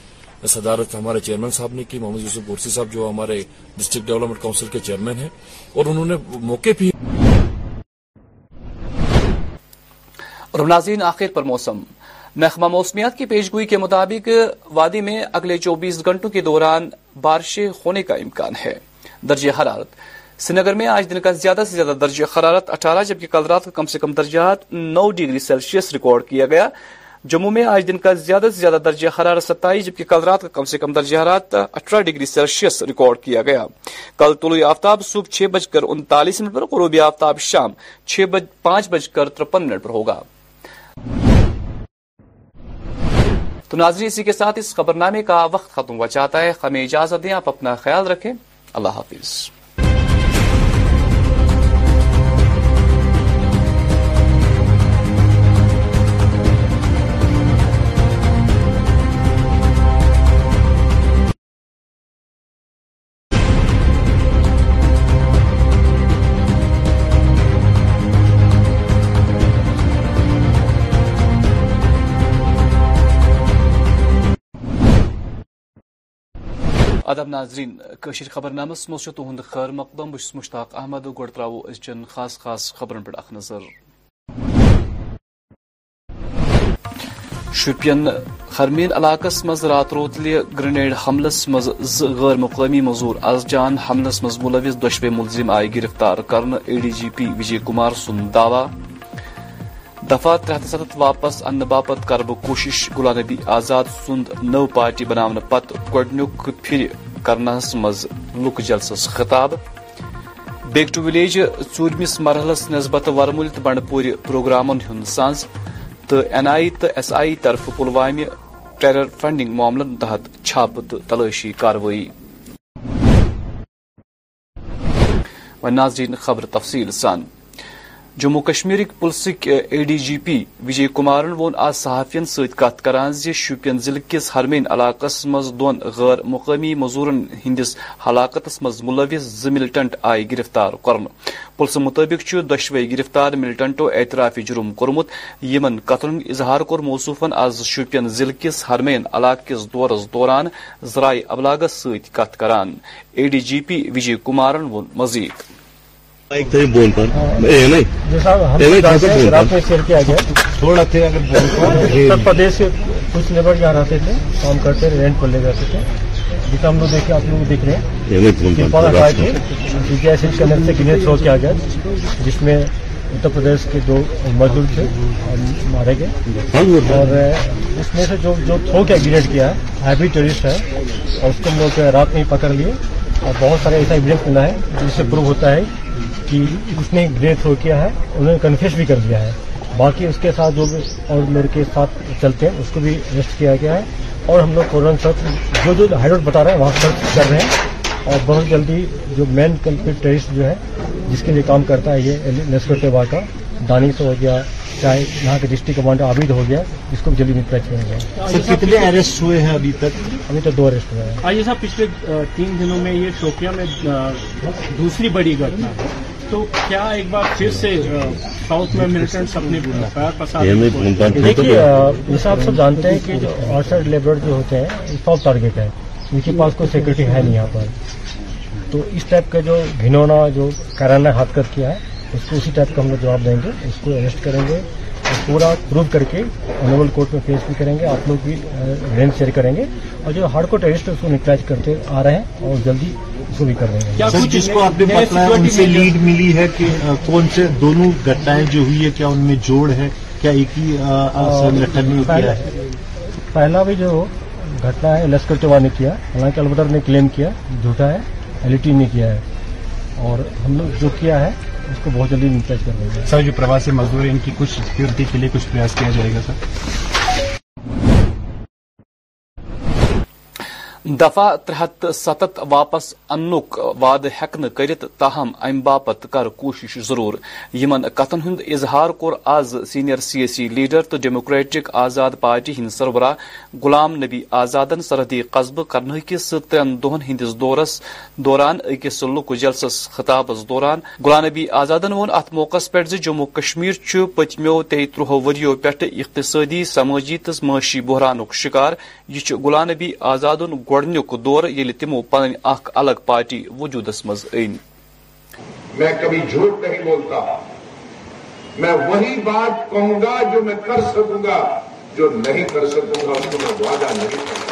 صدارت ہمارے چیئرمین صاحب نے کی محمد یوسف بورسی صاحب جو ہمارے ڈسٹرکٹ ڈیولپمنٹ کاؤنسل کے چیئرمین ہیں اور انہوں نے موقع بھی محکمہ موسمیات کی پیشگوئی کے مطابق وادی میں اگلے چوبیس گھنٹوں کے دوران بارشیں ہونے کا امکان ہے درجہ حرارت نگر میں آج دن کا زیادہ سے زیادہ درجہ حرارت اٹھارہ جبکہ کل رات کا کم سے کم درج نو ڈگری سیلسیس ریکارڈ کیا گیا جموں میں آج دن کا زیادہ سے زیادہ درجہ حرارت ستائیس جبکہ کل رات کا کم سے کم درجہ حرارت اٹھارہ ڈگری سیلسیس ریکارڈ کیا گیا کل طلوع آفتاب صبح چھ بج کر انتالیس منٹ پر قروبی آفتاب شام بج پانچ بج کر ترپن منٹ پر ہوگا تو ناظری اسی کے ساتھ اس خبرنامے کا وقت ختم ہوا چاہتا ہے ہمیں اجازت دیں آپ اپنا خیال رکھیں اللہ حافظ ادب ناظرین کشیر خبر نامس مز تہد خیر مقدم بس مشتاق احمد گوڑ ترو از خاص خاص خبرن پہ اخ نظر شپین خرمین علاقس مز رات روتل گرنیڈ حملس مز غیر مقامی مزور از جان حملس مز ملوث دشوے ملزم آئہ گرفتار کر اے D G P Vijay Kumar سن دعوی دفعہ ترے ستھ واپس ان باپت کر کوشش غلام نبی آزاد سند نو پارٹی بنا پتہ گونی پھر کرنس مز لک جلسس خطاب بیک ٹو ولیج ورمس مرحلس نسبت ورمل تو بنڈپور پروگرامن سنز تو این آئی تو ایس آئی طرف پلوامہ ٹیرر فنڈنگ معاملن تحت چھاپہ تو تلشی سان Jammu Kashmir D G P Vijay Kumaran آج صحافی ست کران ز شوپین ضلع کس حرمین علاقہ مز دون غیر مقامی مزورن ہندس ہلاکتس مز ملوث ز ملٹنٹ آئی گرفتار کرم پلس مطابق دشوے گرفتار ملٹنٹو اعترافی جرم کورمت یمن قتل اظہار کور موصوفن آز شوپین ضلع کس حرمین علاقہ کس دورس دوران ذرائع ابلاغس ست اے ڈی جی پی وجے وون مزید کچھ لیبر جہاں رہتے تھے کام کرتے رینٹ پر لے جاتے تھے جتنا ہم لوگ آپ لوگ دیکھ رہے ہیں جیسے ایسے سے گنیت گریڈ کے آ گیا جس میں اتر پردیش کے دو مزدور تھے مارے گئے ہاں، اور اس میں سے جو جو تھو کیا گریڈ کیا ہے ہیوی ٹورسٹ ہے اور اس کو ہم لوگ رات میں ہی پکڑ لیے اور بہت سارے ایسا ایویڈینس ملا ہے جس سے پروو ہوتا ہے اس نے گرے تھرو کیا ہے انہوں نے کنفیس بھی کر دیا ہے باقی اس کے ساتھ جو بھی اور میرے کے ساتھ چلتے ہیں اس کو بھی ریسٹ کیا گیا ہے اور ہم لوگ فورن سرچ جو جو ہائی روڈ بتا رہے ہیں وہاں سرچ کر رہے ہیں اور بہت جلدی جو مین ٹیرسٹ جو ہے جس کے لیے کام کرتا ہے یہ کا دانش ہو گیا چاہے یہاں کے ڈسٹرکٹ کمانڈر عابد ہو گیا اس کو جلدی نپٹا کیا گیا کتنے اریسٹ ہوئے ہیں ابھی تک ابھی تک دو اریسٹ ہوئے ہیں آئیے صاحب پچھلے تین دنوں میں یہ شوپیا میں دوسری بڑی گھٹنا تو کیا ایک بار جیسا آپ سب جانتے ہیں کہ جو آرسر لیبر جو ہوتے ہیں ساؤتھ ٹارگیٹ ہے ان کے پاس کوئی سیکورٹی ہے نہیں یہاں پر تو اس ٹائپ کا جو گھنونا جو کرانا ہاتھ کر کیا ہے اس کو اسی ٹائپ کا ہم لوگ جواب دیں گے اس کو اریسٹ کریں گے پورا پروو کر کے کورٹ میں پیش بھی کریں گے آپ لوگ بھی رینج شیئر کریں گے اور جو ہارڈ کورٹ اریسٹ اس کو نکلائز کرتے آ رہے ہیں اور جلدی کر رہے ہیں کو آپ نے ان سے لیڈ ملی ہے کہ کون سے دونوں گٹنا جو ہوئی ہے کیا ان میں جوڑ ہے کیا ایک ہی ہے پہلا بھی جو گھٹنا ہے لشکر چوا نے کیا حالانکہ البدر نے کلیم کیا جھوٹا ہے ایل ٹی e نے کیا ہے اور ہم لوگ جو کیا ہے اس کو بہت جلدی کر رہے ہیں سر جو پرواسی مزدور ہیں ان کی کچھ سیکورٹی کے لیے کچھ پریاس کیا جائے گا سر دفاع ترہت ست واپس انک وعدہ ہیکھ نکت تاہم ام باپت کر كوشش ضرور ن اظہار كو آز سینئر سیسی لیڈر تو ڈیموکریٹک آزاد پارٹی ہند سربراہ غلام نبی آزادن سرحدی قصبہ كرناكی سے ترن دہن ہندس دورس دوران اكس جلسس خطابس دوران غلام نبی آزادن ووقع پہ جی جموں كشمیر پتمو تی ترو وریو پہ اقتصدی سماجی تو معاشی بحران و شكار یہ غلام نبی آزاد كہ گۄڈنیُک دور ییٚلہِ تِمو پنٕنۍ آخ الگ پارٹی منٛز أنۍ میں کبھی جھوٹ نہیں بولتا میں وہی بات کہوں گا جو میں کر سکوں گا جو نہیں کر سکوں گا اس کو میں وعدہ نہیں کروں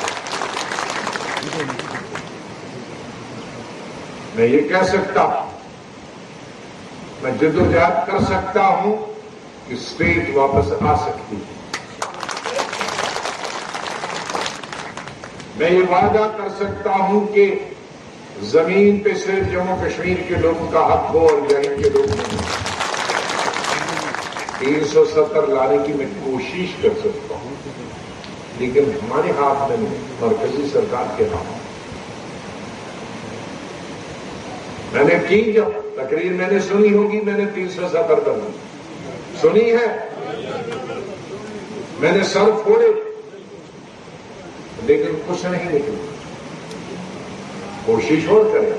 گا میں یہ کہہ سکتا میں جدوجہد کر سکتا ہوں کہ اسٹیٹ واپس آ سکتی ہے میں یہ وعدہ کر سکتا ہوں کہ زمین پہ صرف جموں کشمیر کے لوگوں کا حق ہو اور جنگ کے لوگوں تین سو ستر لانے کی میں کوشش کر سکتا ہوں لیکن ہمارے ہاتھ میں نہیں مرکزی سرکار کے ہاتھ میں نے کی جب تقریر میں نے سنی ہوگی میں نے تین سو ستر تک سنی ہے میں نے سر پھوڑے لیکن کچھ نہیں نکل کوشش اور کریں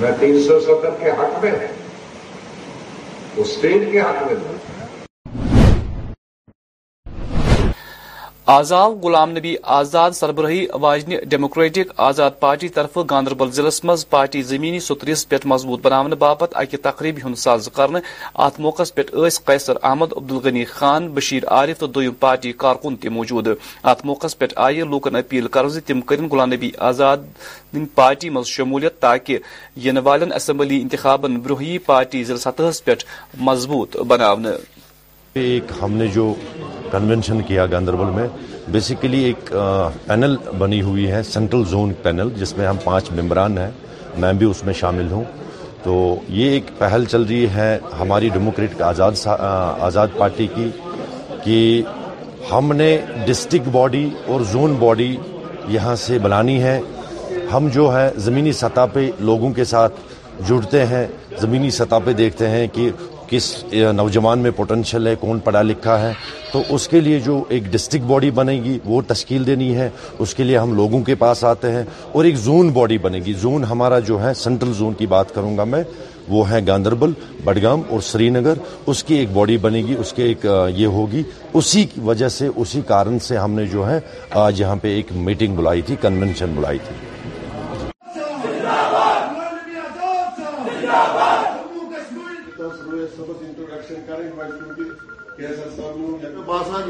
میں تین سو ستر کے حق میں ہے اسٹیٹ کے حق میں ہوں آزاو غلام نبی آزاد سربراہی واجنہ ڈیموکریٹک آزاد پارٹی طرف گاندربل ضلع مز پارٹی زمینی سترس پہ مضبوط بنانے باپت اکہ تقریبی ہند ساز ات موقع پہ قیصر احمد عبدالغنی خان بشیر عارف تو دم پارٹی کارکن موجود ات موقع پہ آئہ اپیل کر تم غلام نبی آزاد پارٹی مز شمولیت تاکہ ان والن اسمبلی انتخاب بروہی پارٹی ضلع سطح پہ مضبوط بنانے ایک ہم نے جو کنونشن کیا گاندربل میں بیسیکلی ایک پینل بنی ہوئی ہے سینٹرل زون پینل جس میں ہم پانچ ممبران ہیں میں بھی اس میں شامل ہوں تو یہ ایک پہل چل رہی ہے ہماری ڈیموکریٹک آزاد آزاد پارٹی کی کہ ہم نے ڈسٹک باڈی اور زون باڈی یہاں سے بنانی ہے ہم جو ہے زمینی سطح پہ لوگوں کے ساتھ جڑتے ہیں زمینی سطح پہ دیکھتے ہیں کہ کس نوجوان میں پوٹینشیل ہے کون پڑھا لکھا ہے تو اس کے لیے جو ایک ڈسٹرکٹ باڈی بنے گی وہ تشکیل دینی ہے اس کے لیے ہم لوگوں کے پاس آتے ہیں اور ایک زون باڈی بنے گی زون ہمارا جو ہے سینٹرل زون کی بات کروں گا میں وہ ہے گاندربل بڈگام اور سری نگر اس کی ایک باڈی بنے گی اس کے ایک یہ ہوگی اسی وجہ سے اسی کارن سے ہم نے جو ہے آج یہاں پہ ایک میٹنگ بلائی تھی کنونشن بلائی تھی باسان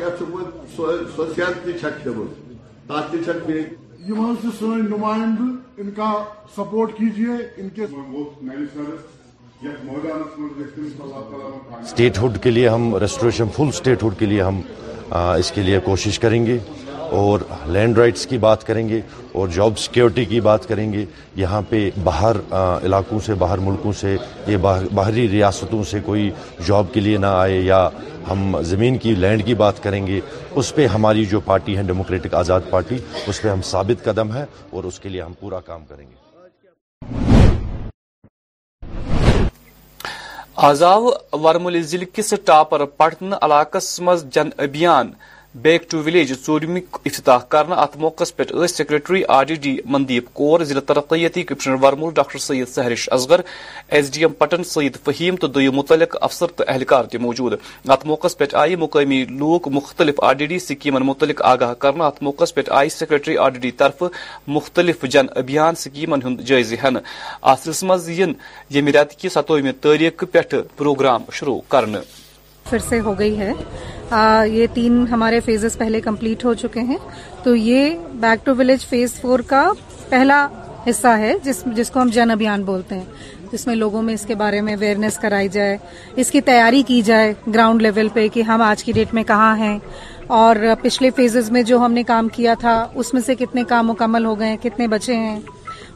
یہ ان ان نمائند کا سپورٹ کے اسٹیٹ ہوڈ کے لیے ہم ریسٹوریشن فل اسٹیٹ ہوڈ کے لیے ہم اس کے لیے کوشش کریں گے اور لینڈ رائٹس کی بات کریں گے اور جاب سیکیورٹی کی بات کریں گے یہاں پہ باہر علاقوں سے باہر ملکوں سے یہ باہری ریاستوں سے کوئی جاب کے لیے نہ آئے یا ہم زمین کی لینڈ کی بات کریں گے اس پہ ہماری جو پارٹی ہے ڈیموکریٹک آزاد پارٹی اس پہ ہم ثابت قدم ہے اور اس کے لیے ہم پورا کام کریں گے آزاو ورمولی ضلع کس ٹاپر پٹن علاقہ مز جن ابھیان بیک ٹو ولیج ورم افتتاح کروس پہ secretary R D D Mandeep Kaur ضلع ترقیتی commissioner ورمل doctor Syed Sehrish Asghar S D M Pattan Syed Faheem تو دم متعلق افسر تو اہلکار توجود ات موقع پی آئی مقامی لوک مختلف آر ڈی ڈی سکیمن متعلق آگاہ کرنے ات موقع پیٹ آئی سیکرٹری آر ڈی ڈی طرف مختلف جن ابھیان سکیمن جائز ہینس من یمہ ریت کہ ستومہ ترخہ پیٹ پروگرام شروع کر پھر سے ہو گئی ہے آ, یہ تین ہمارے فیزز پہلے کمپلیٹ ہو چکے ہیں تو یہ back to village phase four کا پہلا حصہ ہے جس جس کو ہم جن ابھیان بولتے ہیں جس میں لوگوں میں اس کے بارے میں اویئرنیس کرائی جائے اس کی تیاری کی جائے گراؤنڈ لیول پہ کہ ہم آج کی ڈیٹ میں کہاں ہیں اور پچھلے فیزز میں جو ہم نے کام کیا تھا اس میں سے کتنے کام مکمل ہو گئے ہیں کتنے بچے ہیں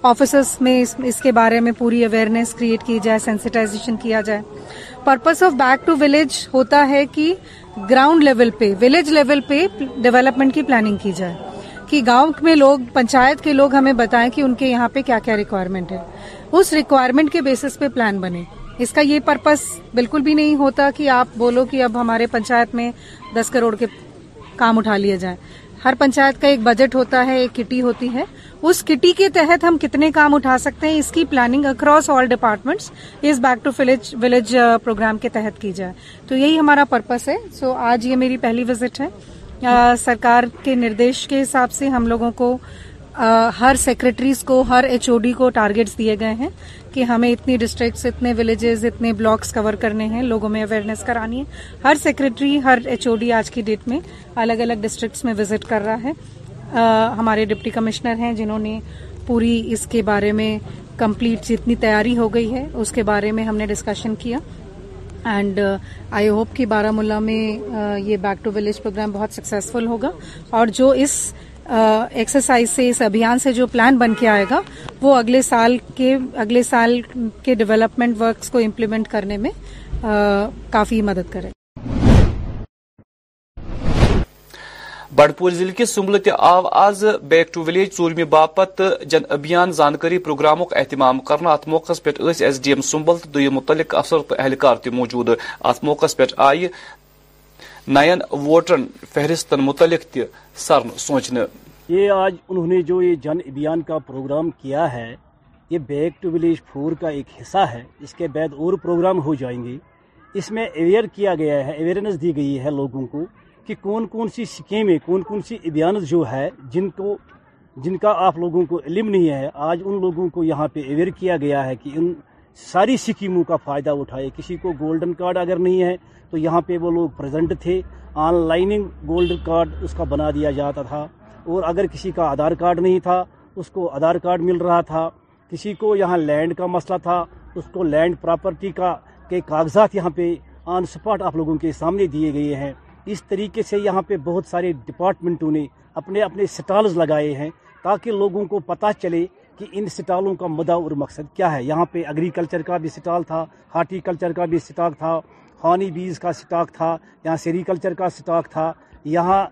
آفیسرس میں اس کے بارے میں پوری اویئرنیس کریئٹ کی جائے سینسٹائزیشن کیا جائے purpose of back to village ہوتا ہے کہ گراؤنڈ لیول پہ ولیج لیول پہ ڈیولپمنٹ کی پلاننگ کی جائے کہ گاؤں میں لوگ پنچایت کے لوگ ہمیں بتائیں کہ ان کے یہاں پہ کیا کیا ریکوائرمنٹ ہے اس ریکوائرمنٹ کے بیسس پہ پلان بنے اس کا یہ پرپس بالکل بھی نہیں ہوتا کہ آپ بولو کہ اب ہمارے پنچایت میں دس کروڑ کے کام اٹھا لیا جائیں ہر پنچایت کا ایک بجٹ ہوتا ہے ایک کٹی ہوتی ہے اس کٹی کے تحت ہم کتنے کام اٹھا سکتے ہیں اس کی پلاننگ اکراس آل ڈپارٹمنٹس اس بیک ٹو ولیج پروگرام کے تحت کی جائے تو یہی ہمارا پرپس ہے سو آج یہ میری پہلی وزٹ ہے سرکار کے نردیش کے حساب سے ہم لوگوں کو ہر سیکرٹریز کو ہر ایچ او ڈی کو ٹارگیٹس دیے گئے ہیں کہ ہمیں اتنی ڈسٹرکٹس اتنے ولیجز اتنے بلاکس کور کرنے ہیں لوگوں میں اویئرنیس کرانی ہے ہر سیکرٹری ہر ایچ او ڈی آج کی ڈیٹ میں الگ الگ ڈسٹرکٹس میں وزٹ کر رہا ہے ہمارے ڈپٹی کمشنر ہیں جنہوں نے پوری اس کے بارے میں کمپلیٹ جتنی تیاری ہو گئی ہے اس کے بارے میں ہم نے ڈسکشن کیا اینڈ آئی ہوپ کہ بارہ ملا میں یہ بیک ٹو ولیج پروگرام بہت سکسیزفل ہوگا اور جو اس ایکسرسائز سے اس ابھیان سے جو پلان بن کے آئے گا وہ اگلے سال کے اگلے سال کے ڈیولپمنٹ ورکس کو امپلیمنٹ کرنے میں کافی مدد کرے بڈپور ضلع کے سمبل آو آز بیک ٹو ولیج چورمی باپت جن ابھیان زانکاری پروگرامک اہتمام کرنا ایس ڈی ایم سمبل دو افسر اہلکار توجود نین انہوں نے جو یہ جن ابھیان کا پروگرام کیا ہے یہ بیک ٹو ولیج فور کا ایک حصہ ہے اس کے بعد اور پروگرام ہو جائیں گی اس میں اویئر کیا گیا ہے اویئرنیس دی گئی ہے لوگوں کو کہ کون کون سی سکیمیں کون کون سی ابھیان جو ہے جن کو جن کا آپ لوگوں کو علم نہیں ہے آج ان لوگوں کو یہاں پہ اویئر کیا گیا ہے کہ ان ساری سکیموں کا فائدہ اٹھائے کسی کو گولڈن کارڈ اگر نہیں ہے تو یہاں پہ وہ لوگ پریزنٹ تھے آن لائننگ گولڈن کارڈ اس کا بنا دیا جاتا تھا اور اگر کسی کا آدھار کارڈ نہیں تھا اس کو آدھار کارڈ مل رہا تھا کسی کو یہاں لینڈ کا مسئلہ تھا اس کو لینڈ پراپرٹی کا کے کاغذات یہاں پہ آن سپاٹ آپ لوگوں کے سامنے دیے گئے ہیں اس طریقے سے یہاں پہ بہت سارے ڈپارٹمنٹوں نے اپنے اپنے سٹالز لگائے ہیں تاکہ لوگوں کو پتہ چلے کہ ان سٹالوں کا مدعا اور مقصد کیا ہے یہاں پہ اگریکلچر کا بھی سٹال تھا کلچر کا بھی اسٹاک تھا ہانی بیز کا اسٹاک تھا یہاں سیری کلچر کا اسٹاک تھا یہاں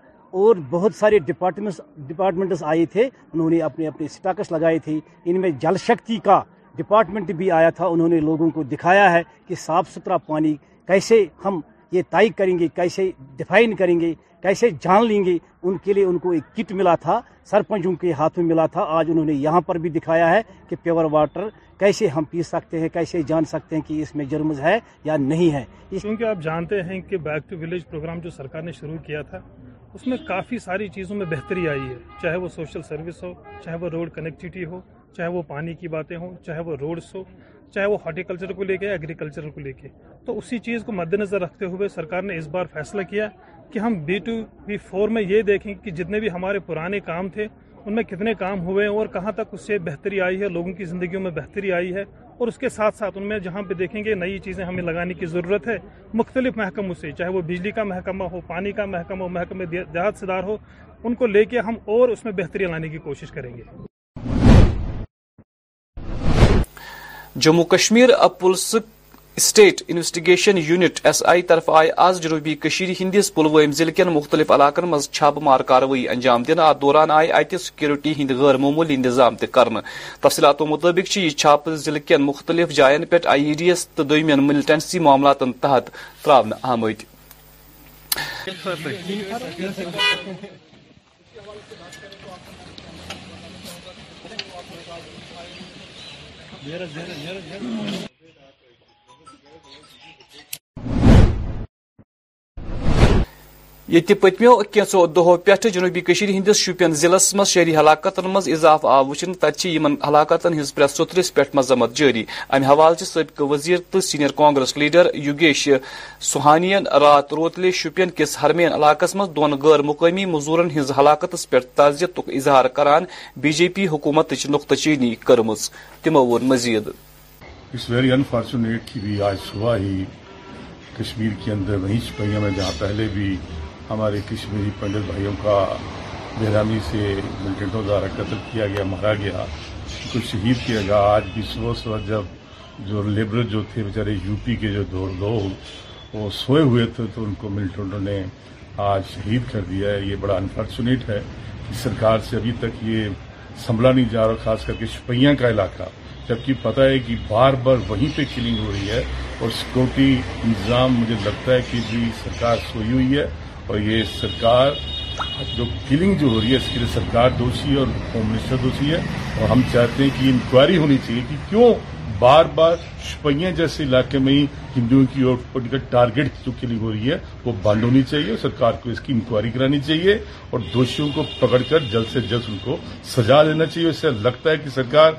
اور بہت سارے ڈپارٹمنٹس ڈپارٹمنٹس آئے تھے انہوں نے اپنے اپنے اسٹاکس لگائے تھے ان میں جل شکتی کا ڈپارٹمنٹ بھی آیا تھا انہوں نے لوگوں کو دکھایا ہے کہ صاف ستھرا پانی کیسے ہم یہ تائی کریں گے کیسے ڈیفائن کریں گے کیسے جان لیں گے ان کے لیے ان کو ایک کٹ ملا تھا سرپنچوں کے ہاتھ میں ملا تھا آج انہوں نے یہاں پر بھی دکھایا ہے کہ پیور واٹر کیسے ہم پی سکتے ہیں کیسے جان سکتے ہیں کہ اس میں جرمز ہے یا نہیں ہے کیونکہ آپ جانتے ہیں کہ بیک ٹو ویلیج پروگرام جو سرکار نے شروع کیا تھا اس میں کافی ساری چیزوں میں بہتری آئی ہے چاہے وہ سوشل سروس ہو چاہے وہ روڈ کنیکٹیوٹی ہو چاہے وہ پانی کی باتیں ہو چاہے وہ روڈس ہو چاہے وہ ہارٹیکلچر کو لے کے ایگریکلچر کو لے کے تو اسی چیز کو مد نظر رکھتے ہوئے سرکار نے اس بار فیصلہ کیا کہ ہم بی ٹو بی فور میں یہ دیکھیں کہ جتنے بھی ہمارے پرانے کام تھے ان میں کتنے کام ہوئے ہیں اور کہاں تک اس سے بہتری آئی ہے لوگوں کی زندگیوں میں بہتری آئی ہے اور اس کے ساتھ ساتھ ان میں جہاں پہ دیکھیں گے نئی چیزیں ہمیں لگانے کی ضرورت ہے مختلف محکموں سے چاہے وہ بجلی کا محکمہ ہو پانی کا محکمہ ہو محکمہ دیہات صدار ہو ان کو لے کے ہم اور اس میں بہتری لانے کی کوشش کریں گے Jammu Kashmir police state investigation unit S I طرف آئی آز جنوبی ہندس پلوم ضلع مختلف علاقن مز چھاپ مار كاروی انجام دن اتھ دوران آئے ات سکیورٹی ہند غیر معمولی انتظام تہ كر تفصیلاتوں مطابق یہ چاپہ ضلع كین مختلف آئی ای ڈی ایس تو ملٹنسی معاملات تحت ترونے آمت ویرا یہ پتمو کینچو دہو پہ جنوبی ہندس شپین ضلع مز شہری ہلاکتن مز اضافہ آو وچن تتہ ان ہلاکتن ہز پریس سوترس پہ مذمت جاری ام حوالہ سابقہ وزیر تو سینئر کانگریس لیڈر یوگیش سہانین رات روتلے شپین کس ہرمین علاقس مز دون غیر مقامی مزورن ہز ہلاکتس پہ تعزیت اظہار کران بی جے پی حکومت نقطہ چینی کرم تمو ون مزید صبح ہی کشمیر کے اندر وہیں سپیاں میں جہاں پہلے بھی ہمارے کشمیری پنڈت بھائیوں کا بہرامی سے ملٹنٹوں دارا قتل کیا گیا مارا گیا کچھ شہید کیا گیا آج بھی صبح صبح جب جو لیبرل جو تھے بچارے یو پی کے جو دور لوگ وہ سوئے ہوئے تھے تو ان کو ملٹنٹوں نے آج شہید کر دیا ہے یہ بڑا انفارچونیٹ ہے کہ سرکار سے ابھی تک یہ سنبھلا نہیں جا رہا خاص کر کے شپیاں کا علاقہ جبکہ پتہ ہے کہ بار بار وہیں پہ کلنگ ہو رہی ہے اور سیکورٹی نظام مجھے لگتا ہے کہ بھی سرکار سوئی ہوئی ہے اور یہ سرکار جو کلنگ جو ہو رہی ہے اس کے لیے سرکار دوشی ہے اور ہوم منسٹر دوشی ہے اور ہم چاہتے ہیں کہ انکوائری ہونی چاہیے کہ کیوں بار بار شپیاں جیسے علاقے میں ہی ہندوؤں کی اور پولیٹیکل ٹارگیٹ جو کے لیے ہو رہی ہے وہ بند ہونی چاہیے سرکار کو اس کی انکوائری کرانی چاہیے اور دوشیوں کو پکڑ کر جلد سے جلد ان کو سجا دینا چاہیے اس سے لگتا ہے کہ سرکار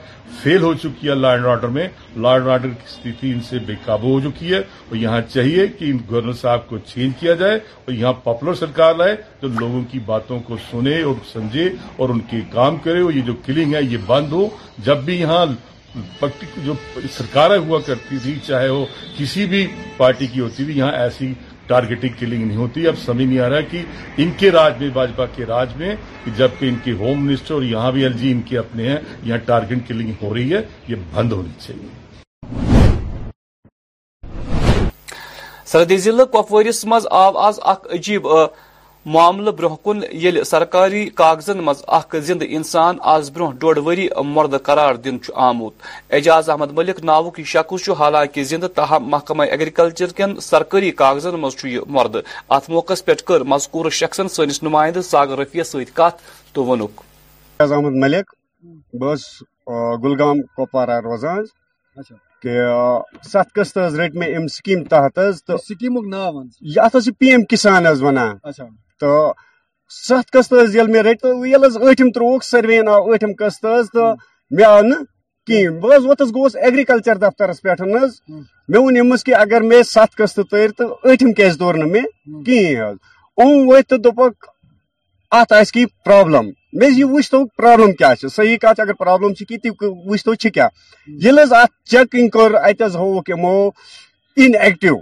فیل ہو چکی ہے لا اینڈ آرڈر میں لا اینڈ آرڈر کی استھتی ان سے بے قابو ہو چکی ہے اور یہاں چاہیے کہ ان گورنر صاحب کو چینج کیا جائے اور یہاں پاپولر سرکار لائے جو لوگوں کی باتوں کو سنے اور سمجھے اور ان کے کام کرے اور یہ جو کلنگ ہے یہ بند ہو جب بھی یہاں جو سرکار ہوا کرتی تھی چاہے وہ کسی بھی پارٹی کی ہوتی تھی یہاں ایسی ٹارگیٹنگ کلنگ نہیں ہوتی اب سمجھ نہیں آ رہا کہ ان کے راج میں بھاجپا کے راج میں جبکہ ان کے ہوم منسٹر اور یہاں بھی ایل جی ان کے اپنے ہیں یہاں ٹارگیٹ کلنگ ہو رہی ہے یہ بند ہونی چاہیے سردی ضلع عجیب معاملہ برہ کن یل سرکاری کاغذن مز اخ زند انسان آز برہ ڈوڑ وری مرد قرار دن چھ آمت اعجاز احمد ملک ناوک شخص چھ حالانکہ زند تاہم محکمہ ایگریکلچر کن سرکاری کاغذن مز چھ یہ مرد ات موقع پہ کر مذکور شخصن سنس نمائندہ ساگر رفیع ست کت تو ونک اعجاز احمد ملک بس گلگام کپوارہ روزان ست قسط رٹ میں ام سکیم تحت حض تو یہ پی ایم کسان ونان اچھا۔ تو مےٚ رٔٹۍ تروک ییٚلہِ حظ ٲٹھِم ترٛووُکھ مے آو نی بس اگریکلچر دفترس پہ مجھ کہ اگر مت قسط تر تو تہٕ دوٚپُکھ نا آسہِ کہین و مےٚ یہِ یہ وشتو پابل کیا صحیح کات اگر کٔر اَتہِ کیا ہووُکھ یِمو ان ایٚکٹِو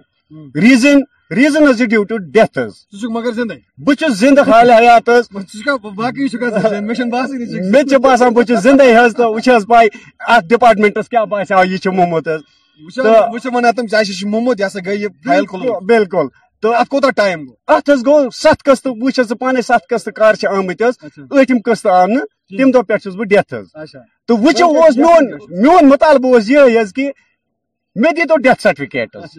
ریزن ریزن حظ حظ ڈیو ٹو ڈیتھ ژٕ چھُکھ مگر زندے بہٕ چھُس حال حیات بہ حالیات مجھے باسان بہٕ بس زندے وٕچھ حظ ژٕ پانے سَتھ قٕسطہٕ قٕسطہٕ کر چھِ آمٕتۍ حظ حظ ٲٹھِم آو نہٕ دۄہ پٮ۪ٹھ چھُس بہٕ ڈیتھ تہٕ اوس میون میون مُطالبہٕ اوس کرو حظ کہِ مےٚ دِتو ڈیتھ ڈيت حظ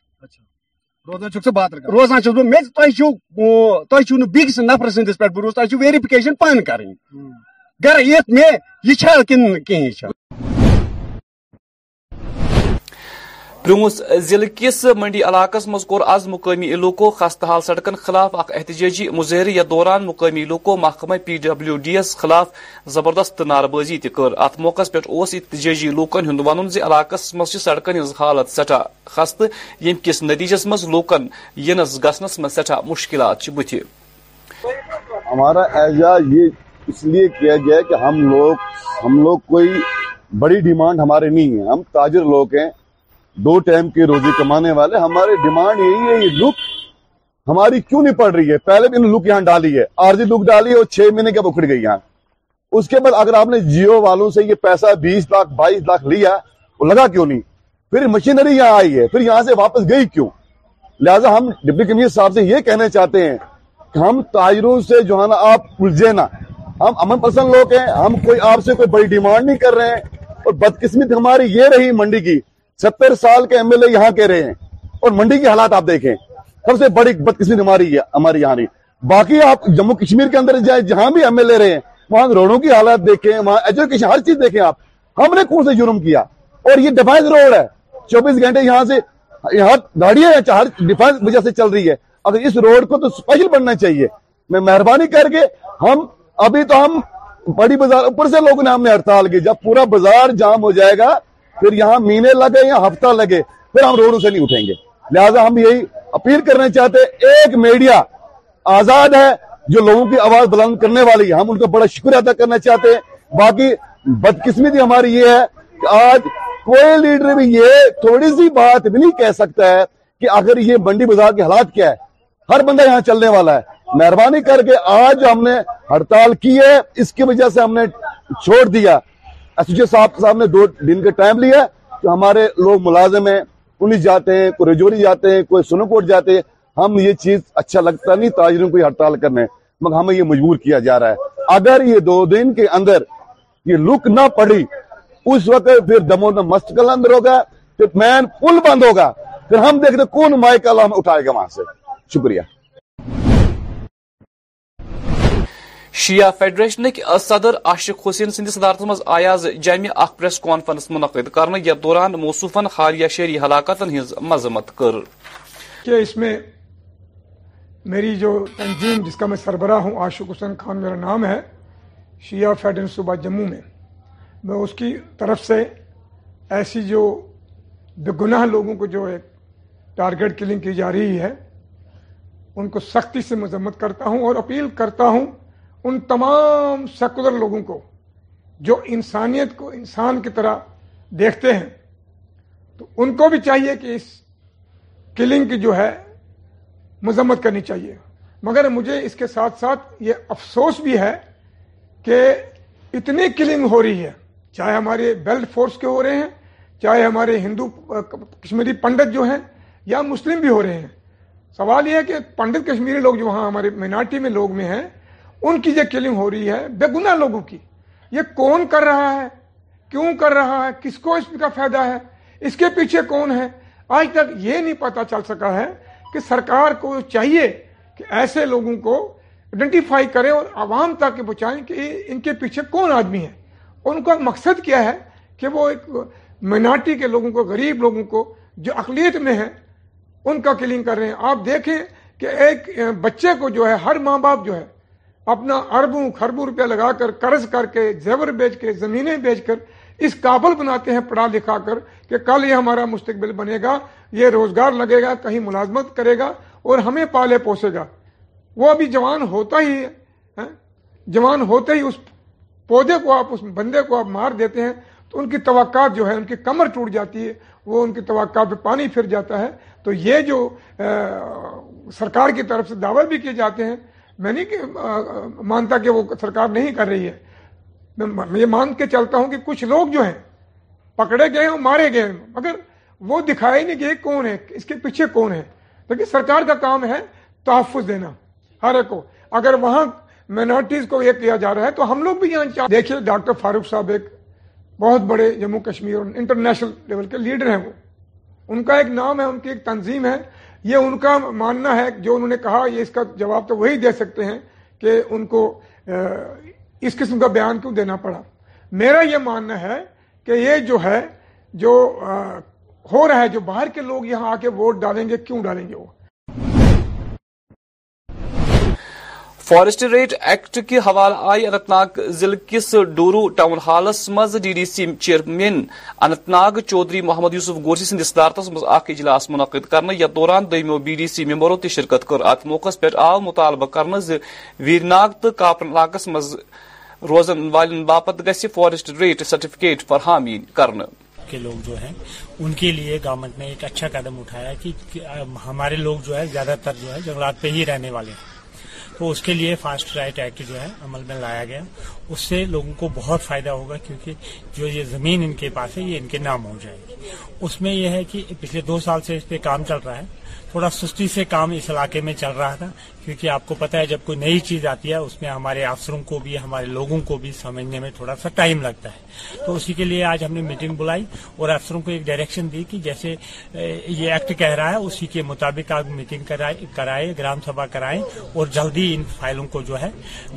روزان روزانک روزانس بہت تہوار تہ بیس نفر پانہٕ تھی ویریفکیشن پانی کریں گھر چھا کِنہٕ کن کہیں چونس ضلع کس منڈی علاقہ کور آز مقامی لوکو خستہ حال سڑکن خلاف اخ احتجاجی مظاہرے یا دوران مقامی لوکو محکمہ پی ڈبلیو ڈی ایس خلاف زبردست بازی ات پہ اس احتجاجی لوکن ہند ون کہ علاقہ مجھ سڑکن ہز حالت سٹھا خستہ یم کس نتیجس لوکن ینس گسنس مز سٹھا مشکلات بتھ ہمارا اعزاز یہ اس لیے کیا گیا کہ ہم ہم لوگ لوگ کوئی بڑی ڈیمانڈ ہمارے نہیں ہے ہم تاجر لوگ ہیں دو ٹائم کی روزی کمانے والے ہماری ڈیمانڈ یہی ہے یہ لک ہماری کیوں نہیں پڑ رہی ہے پہلے بھی لک یہاں ڈالی ہے آرزی لک ڈالی ہے اور چھ مہینے کے پکڑ گئی یہاں اس کے بعد اگر آپ نے جیو والوں سے یہ پیسہ بیس لاکھ بائیس لاکھ لیا تو لگا کیوں نہیں پھر مشینری یہاں آئی ہے پھر یہاں سے واپس گئی کیوں لہٰذا ہم ڈپٹی کمشنر صاحب سے یہ کہنا چاہتے ہیں کہ ہم تاجروں سے جو ہے نا آپ الجھے نا ہم امن پسند لوگ ہیں ہم کوئی آپ سے کوئی بڑی ڈیمانڈ نہیں کر رہے ہیں اور بدقسمت ہماری یہ رہی منڈی کی ستر سال کے ایم ایل اے یہاں کہہ رہے ہیں اور منڈی کی حالات آپ دیکھیں سب سے بڑی بدکسماری ہماری یہاں نہیں باقی آپ جموں کشمیر کے اندر جائیں جہاں بھی ایم ایل اے رہے ہیں وہاں روڈوں کی حالات دیکھیں وہاں ایجوکیشن ہر چیز دیکھیں آپ ہم نے کون سے جرم کیا اور یہ ڈیفینس روڈ ہے چوبیس گھنٹے یہاں سے ہر گاڑیاں وجہ سے چل رہی ہے اگر اس روڈ کو تو اسپیشل بننا چاہیے میں مہربانی کر کے ہم ابھی تو ہم بڑی بازار اوپر سے لوگوں نے ہم نے ہڑتال کی جب پورا بازار جام ہو جائے گا پھر یہاں مہینے لگے یا ہفتہ لگے پھر ہم روڈوں سے نہیں اٹھیں گے لہٰذا ہم یہی اپیل کرنا چاہتے ہیں ایک میڈیا آزاد ہے جو لوگوں کی آواز بلند کرنے والی ہے ہم ان کا بڑا شکریہ ادا کرنا چاہتے ہیں باقی بدقسمتی ہماری یہ ہے کہ آج کوئی لیڈر بھی یہ تھوڑی سی بات بھی نہیں کہہ سکتا ہے کہ آخر یہ منڈی بازار کے حالات کیا ہے ہر بندہ یہاں چلنے والا ہے مہربانی کر کے آج ہم نے ہڑتال کی ہے اس کی وجہ سے ہم نے چھوڑ دیا جی صاحب صاحب نے دو دن کے ٹائم لیا کہ ہمارے لوگ ملازم ہیں پولیس جاتے ہیں کوئی رجوری جاتے ہیں کوئی جاتے ہیں ہم یہ چیز اچھا لگتا نہیں تاجروں کو ہڑتال کرنے مگر ہمیں یہ مجبور کیا جا رہا ہے اگر یہ دو دن کے اندر یہ لک نہ پڑی اس وقت پھر دمودا مستقل اندر ہوگا پھر مین پل بند ہوگا پھر ہم دیکھتے کون مائک ہمیں اٹھائے گا وہاں سے شکریہ شیعہ فیڈریشن کے صدر عاشق حسین سندس صدارت مز آیا جامع پریس کانفرنس منعقد کرنے یتھ دوران موصوفن حالیہ شہری ہلاکت ہز مذمت کر کیا اس میں میری جو تنظیم جس کا میں سربراہ ہوں عاشق حسین خان میرا نام ہے شیعہ فیڈرن صوبہ جموں میں میں اس کی طرف سے ایسی جو بے گناہ لوگوں کو جو ایک ٹارگٹ کلنگ کی جا رہی ہے ان کو سختی سے مذمت کرتا ہوں اور اپیل کرتا ہوں ان تمام سیکولر لوگوں کو جو انسانیت کو انسان کی طرح دیکھتے ہیں تو ان کو بھی چاہیے کہ اس کلنگ کی جو ہے مذمت کرنی چاہیے مگر مجھے اس کے ساتھ ساتھ یہ افسوس بھی ہے کہ اتنی کلنگ ہو رہی ہے چاہے ہمارے بیلٹ فورس کے ہو رہے ہیں چاہے ہمارے ہندو کشمیری پنڈت جو ہیں یا مسلم بھی ہو رہے ہیں سوال یہ ہے کہ پنڈت کشمیری لوگ جو وہاں ہمارے مینارٹی میں لوگ میں ہیں ان کی یہ کلنگ ہو رہی ہے بے گناہ لوگوں کی یہ کون کر رہا ہے کیوں کر رہا ہے کس کو اس کا فائدہ ہے اس کے پیچھے کون ہے آج تک یہ نہیں پتا چل سکا ہے کہ سرکار کو چاہیے کہ ایسے لوگوں کو آئیڈینٹیفائی کرے اور عوام تاکہ بچائیں کہ ان کے پیچھے کون آدمی ہے ان کا مقصد کیا ہے کہ وہ ایک مائنارٹی کے لوگوں کو غریب لوگوں کو جو اقلیت میں ہیں ان کا کلنگ کر رہے ہیں آپ دیکھیں کہ ایک بچے کو جو ہے ہر ماں باپ جو ہے اپنا اربوں خربوں روپیہ لگا کر قرض کر کے زیور بیچ کے زمینیں بیچ کر اس قابل بناتے ہیں پڑھا لکھا کر کہ کل یہ ہمارا مستقبل بنے گا یہ روزگار لگے گا کہیں ملازمت کرے گا اور ہمیں پالے پوسے گا وہ ابھی جوان ہوتا ہی ہے ہاں؟ جوان ہوتے ہی اس پودے کو آپ اس بندے کو آپ مار دیتے ہیں تو ان کی توقعات جو ہے ان کی کمر ٹوٹ جاتی ہے وہ ان کی توقعات پہ پانی پھر جاتا ہے تو یہ جو سرکار کی طرف سے دعوے بھی کیے جاتے ہیں میں نہیں مانتا کہ وہ سرکار نہیں کر رہی ہے میں یہ مان کے چلتا ہوں کہ کچھ لوگ جو ہیں پکڑے گئے ہیں مارے گئے ہیں مگر وہ دکھائے نہیں کہ کون کون ہے ہے اس کے پیچھے لیکن سرکار کا کام ہے تحفظ دینا ہر ایک کو اگر وہاں مائنورٹیز کو یہ کیا جا رہا ہے تو ہم لوگ بھی یہاں چاہتے دیکھیے ڈاکٹر فاروق صاحب ایک بہت بڑے جموں کشمیر اور انٹرنیشنل لیول کے لیڈر ہیں وہ ان کا ایک نام ہے ان کی ایک تنظیم ہے یہ ان کا ماننا ہے جو انہوں نے کہا یہ اس کا جواب تو وہی دے سکتے ہیں کہ ان کو اس قسم کا بیان کیوں دینا پڑا میرا یہ ماننا ہے کہ یہ جو ہے جو ہو رہا ہے جو باہر کے لوگ یہاں آ کے ووٹ ڈالیں گے کیوں ڈالیں گے وہ فاریسٹ ریٹ ایکٹ کے آئی انت ناگ ضلع کس ڈورو ٹاؤن ہالس مز ڈی ڈی سی چیئرمین ناگ چودھری محمد یوسف گوسی سند مز اخ اجلاس منعقد کرنے یا دوران دمو بی ڈی سی ممبرو تی شرکت کر ات موقع پہ آو مطالبہ کرنے ناگ تو کاپر علاقہ مز روزن والن باپت گسی فارسٹ ریٹ سرٹیفکیٹ فراہم کرنے کے لوگ جو ہیں ان کے لیے گورنمنٹ نے ایک اچھا قدم اٹھایا کہ ہمارے لوگ جو ہے زیادہ تر جو ہے جنگلات پہ ہی رہنے والے ہیں تو اس کے لیے فاسٹ رائٹ ایکٹ جو ہے عمل میں لایا گیا اس سے لوگوں کو بہت فائدہ ہوگا کیونکہ جو یہ زمین ان کے پاس ہے یہ ان کے نام ہو جائے گی اس میں یہ ہے کہ پچھلے دو سال سے اس پہ کام چل رہا ہے تھوڑا سستی سے کام اس علاقے میں چل رہا تھا کیونکہ آپ کو پتا ہے جب کوئی نئی چیز آتی ہے اس میں ہمارے افسروں کو بھی ہمارے لوگوں کو بھی سمجھنے میں تھوڑا سا ٹائم لگتا ہے تو اسی کے لیے آج ہم نے میٹنگ بلائی اور افسروں کو ایک ڈائریکشن دی کہ جیسے یہ ایکٹ کہہ رہا ہے اسی کے مطابق آپ میٹنگ کرائے گرام سبھا کرائیں اور جلدی ان فائلوں کو جو ہے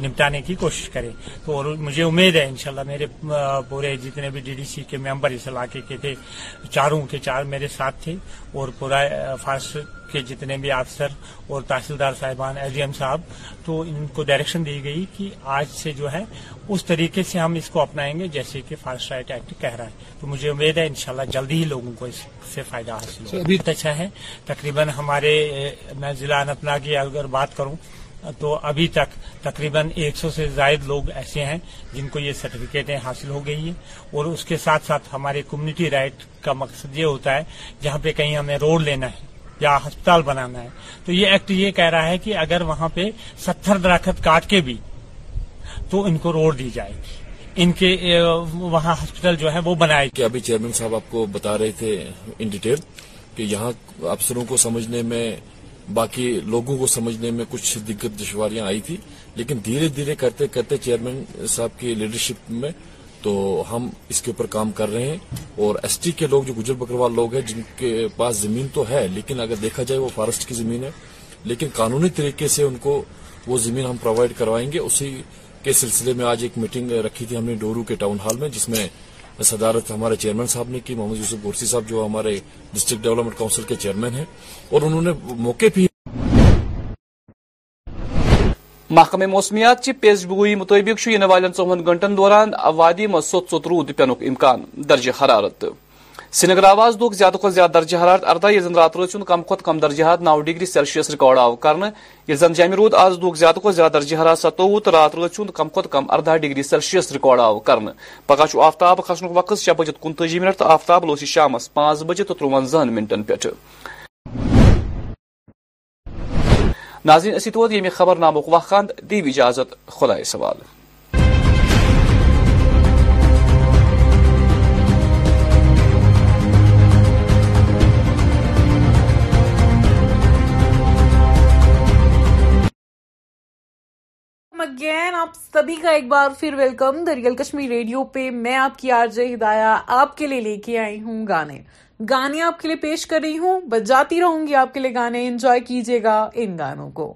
نمٹانے کی کوشش کریں تو اور مجھے امید ہے انشاءاللہ میرے پورے جتنے بھی ڈی ڈی سی کے ممبر اس علاقے کے تھے چاروں کے چار میرے ساتھ تھے اور پورا فاسٹ کے جتنے بھی افسر اور تحصیلدار صاحبان ایس ڈی ایم صاحب تو ان کو ڈائریکشن دی گئی کہ آج سے جو ہے اس طریقے سے ہم اس کو اپنائیں گے جیسے کہ رائٹ ایکٹ کہہ رہا ہے تو مجھے امید ہے انشاءاللہ جلدی ہی لوگوں کو اس سے فائدہ حاصل اچھا ہے تقریباً ہمارے میں ضلع انتناگ کی اگر بات کروں تو ابھی تک تقریباً ایک سو سے زائد لوگ ایسے ہیں جن کو یہ سرٹیفکیٹیں حاصل ہو گئی ہیں اور اس کے ساتھ ساتھ ہمارے کمیونٹی رائٹ کا مقصد یہ ہوتا ہے جہاں پہ کہیں ہمیں روڈ لینا ہے یا ہسپتال بنانا ہے تو یہ ایکٹ یہ کہہ رہا ہے کہ اگر وہاں پہ ستھر درخت کاٹ کے بھی تو ان کو روڈ دی جائے گی ان کے وہاں ہسپتال جو ہے وہ بنائے گی ابھی چیئرمین صاحب آپ کو بتا رہے تھے ان ڈیٹیل کہ یہاں افسروں کو سمجھنے میں باقی لوگوں کو سمجھنے میں کچھ دقت دشواریاں آئی تھی لیکن دھیرے دھیرے کرتے کرتے چیئرمین صاحب کی لیڈرشپ میں تو ہم اس کے اوپر کام کر رہے ہیں اور ایس ٹی کے لوگ جو گجر بکروال لوگ ہیں جن کے پاس زمین تو ہے لیکن اگر دیکھا جائے وہ فارسٹ کی زمین ہے لیکن قانونی طریقے سے ان کو وہ زمین ہم پرووائڈ کروائیں گے اسی کے سلسلے میں آج ایک میٹنگ رکھی تھی ہم نے ڈورو کے ٹاؤن ہال میں جس میں صدارت ہمارے چیئرمین صاحب نے کی محمد یوسف گورسی صاحب جو ہمارے ڈسٹرکٹ ڈیولپمنٹ کاؤنسل کے چیئرمین ہیں اور انہوں نے موقع پہ محکمہ موسمیات پیش گوئی مطابق ژوہن گنٹن دوران سوت سوت رود پینک امکان درج حرارت سری نگر آواز دوک زیادہ زیادہ درجہ حرارت اردہ یہ رات روز کم کم درجہ حرارت نو ڈگری سیلشیس ریکارڈ آو زن جم رود آز دوک زیادہ زیادہ درجہ حرارت ستوہ تو رات روچن کم کھت کم اردہ ڈگری سیلشیس ریکارڈ آو کرنے پگہ آفتاب کھسن وقت شی بجے کنتجی منٹ تو آفتاب لوس شام پانچ بجے تو ترون منٹن پہ خبر نامک وقت دیجازت خدا اگین آپ سبھی کا ایک بار پھر ویلکم دریال کشمیر ریڈیو پہ میں آپ کی آر جے ہدایا آپ کے لیے لے کے آئی ہوں گانے گانے آپ کے لیے پیش کر رہی ہوں بجاتی رہوں گی آپ کے لیے گانے انجوائے کیجیے گا ان گانوں کو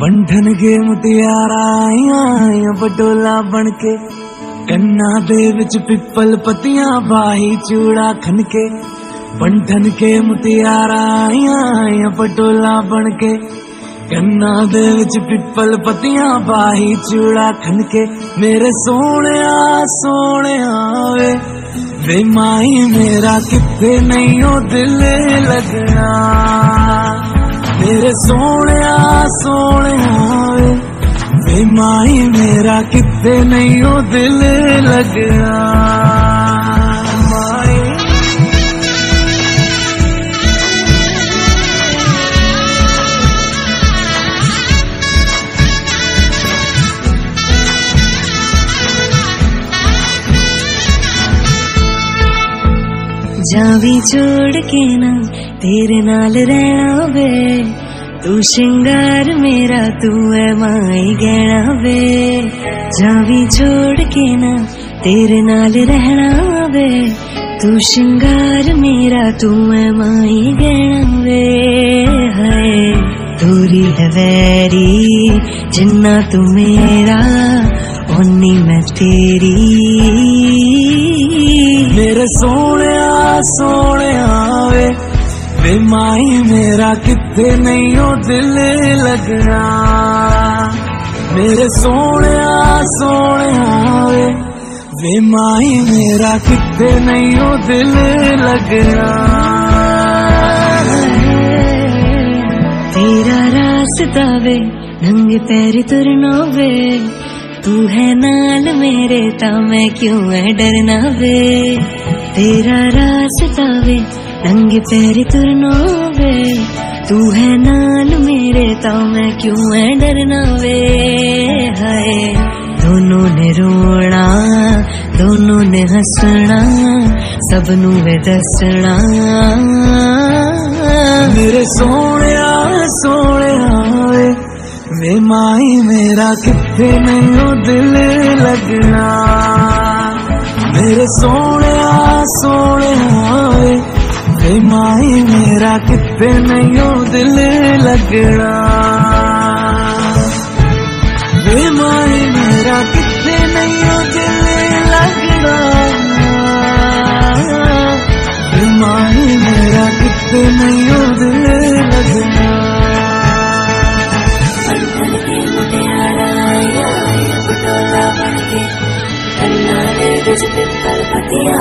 بنڈن گے متیارا بٹولا بن کے کنا وچ پپل پتیاں باہی چوڑا کھن کے بنٹن کے متیار آئی پٹولا بن کے گنا دلچ پتیاں پائی چوڑا کن کے میرے سونے سونے بے مائی میرا کتنے نہیں ہو دل لگنا میرے سونے سونے بے مائی میرا کتنے نہیں ہو دل لگنا جاں بھی چوڑ کے نا ترے نال رہنا وے تو شنگار میرا تو ہے مائی گہ جا بھی جوڑ کے نا تیرے نال رہنا وے تو شنگار میرا تو ہے مائی گہ ہے تور ہری جنا تی میری سونے سونے وے بے مائی میرا کتنے نہیں ہو دل لگنا میرے سونے سونے وے بے مائی میرا کتنے نہیں ہو دل لگنا تیرا راستہ وے ننگ پیر ترنا وے تو ہے نال میرے تا میں کیوں ہے ڈرنا وے تیرا راز تاوے ننگ پیر وے تو ہے نال میرے تاو میں کیوں ہے وے ہائے دونوں نے رونا دونوں نے ہسنا سب نوے دسنا میرے سونے سونے آوے میں مائی میرا کتے نہیں ہو دل لگنا میرے سونے سونے آئے مائی میرا کتنے نہیں دل لگنا یہ مائی میرا کتنے نہیں دل لگنا مائی people have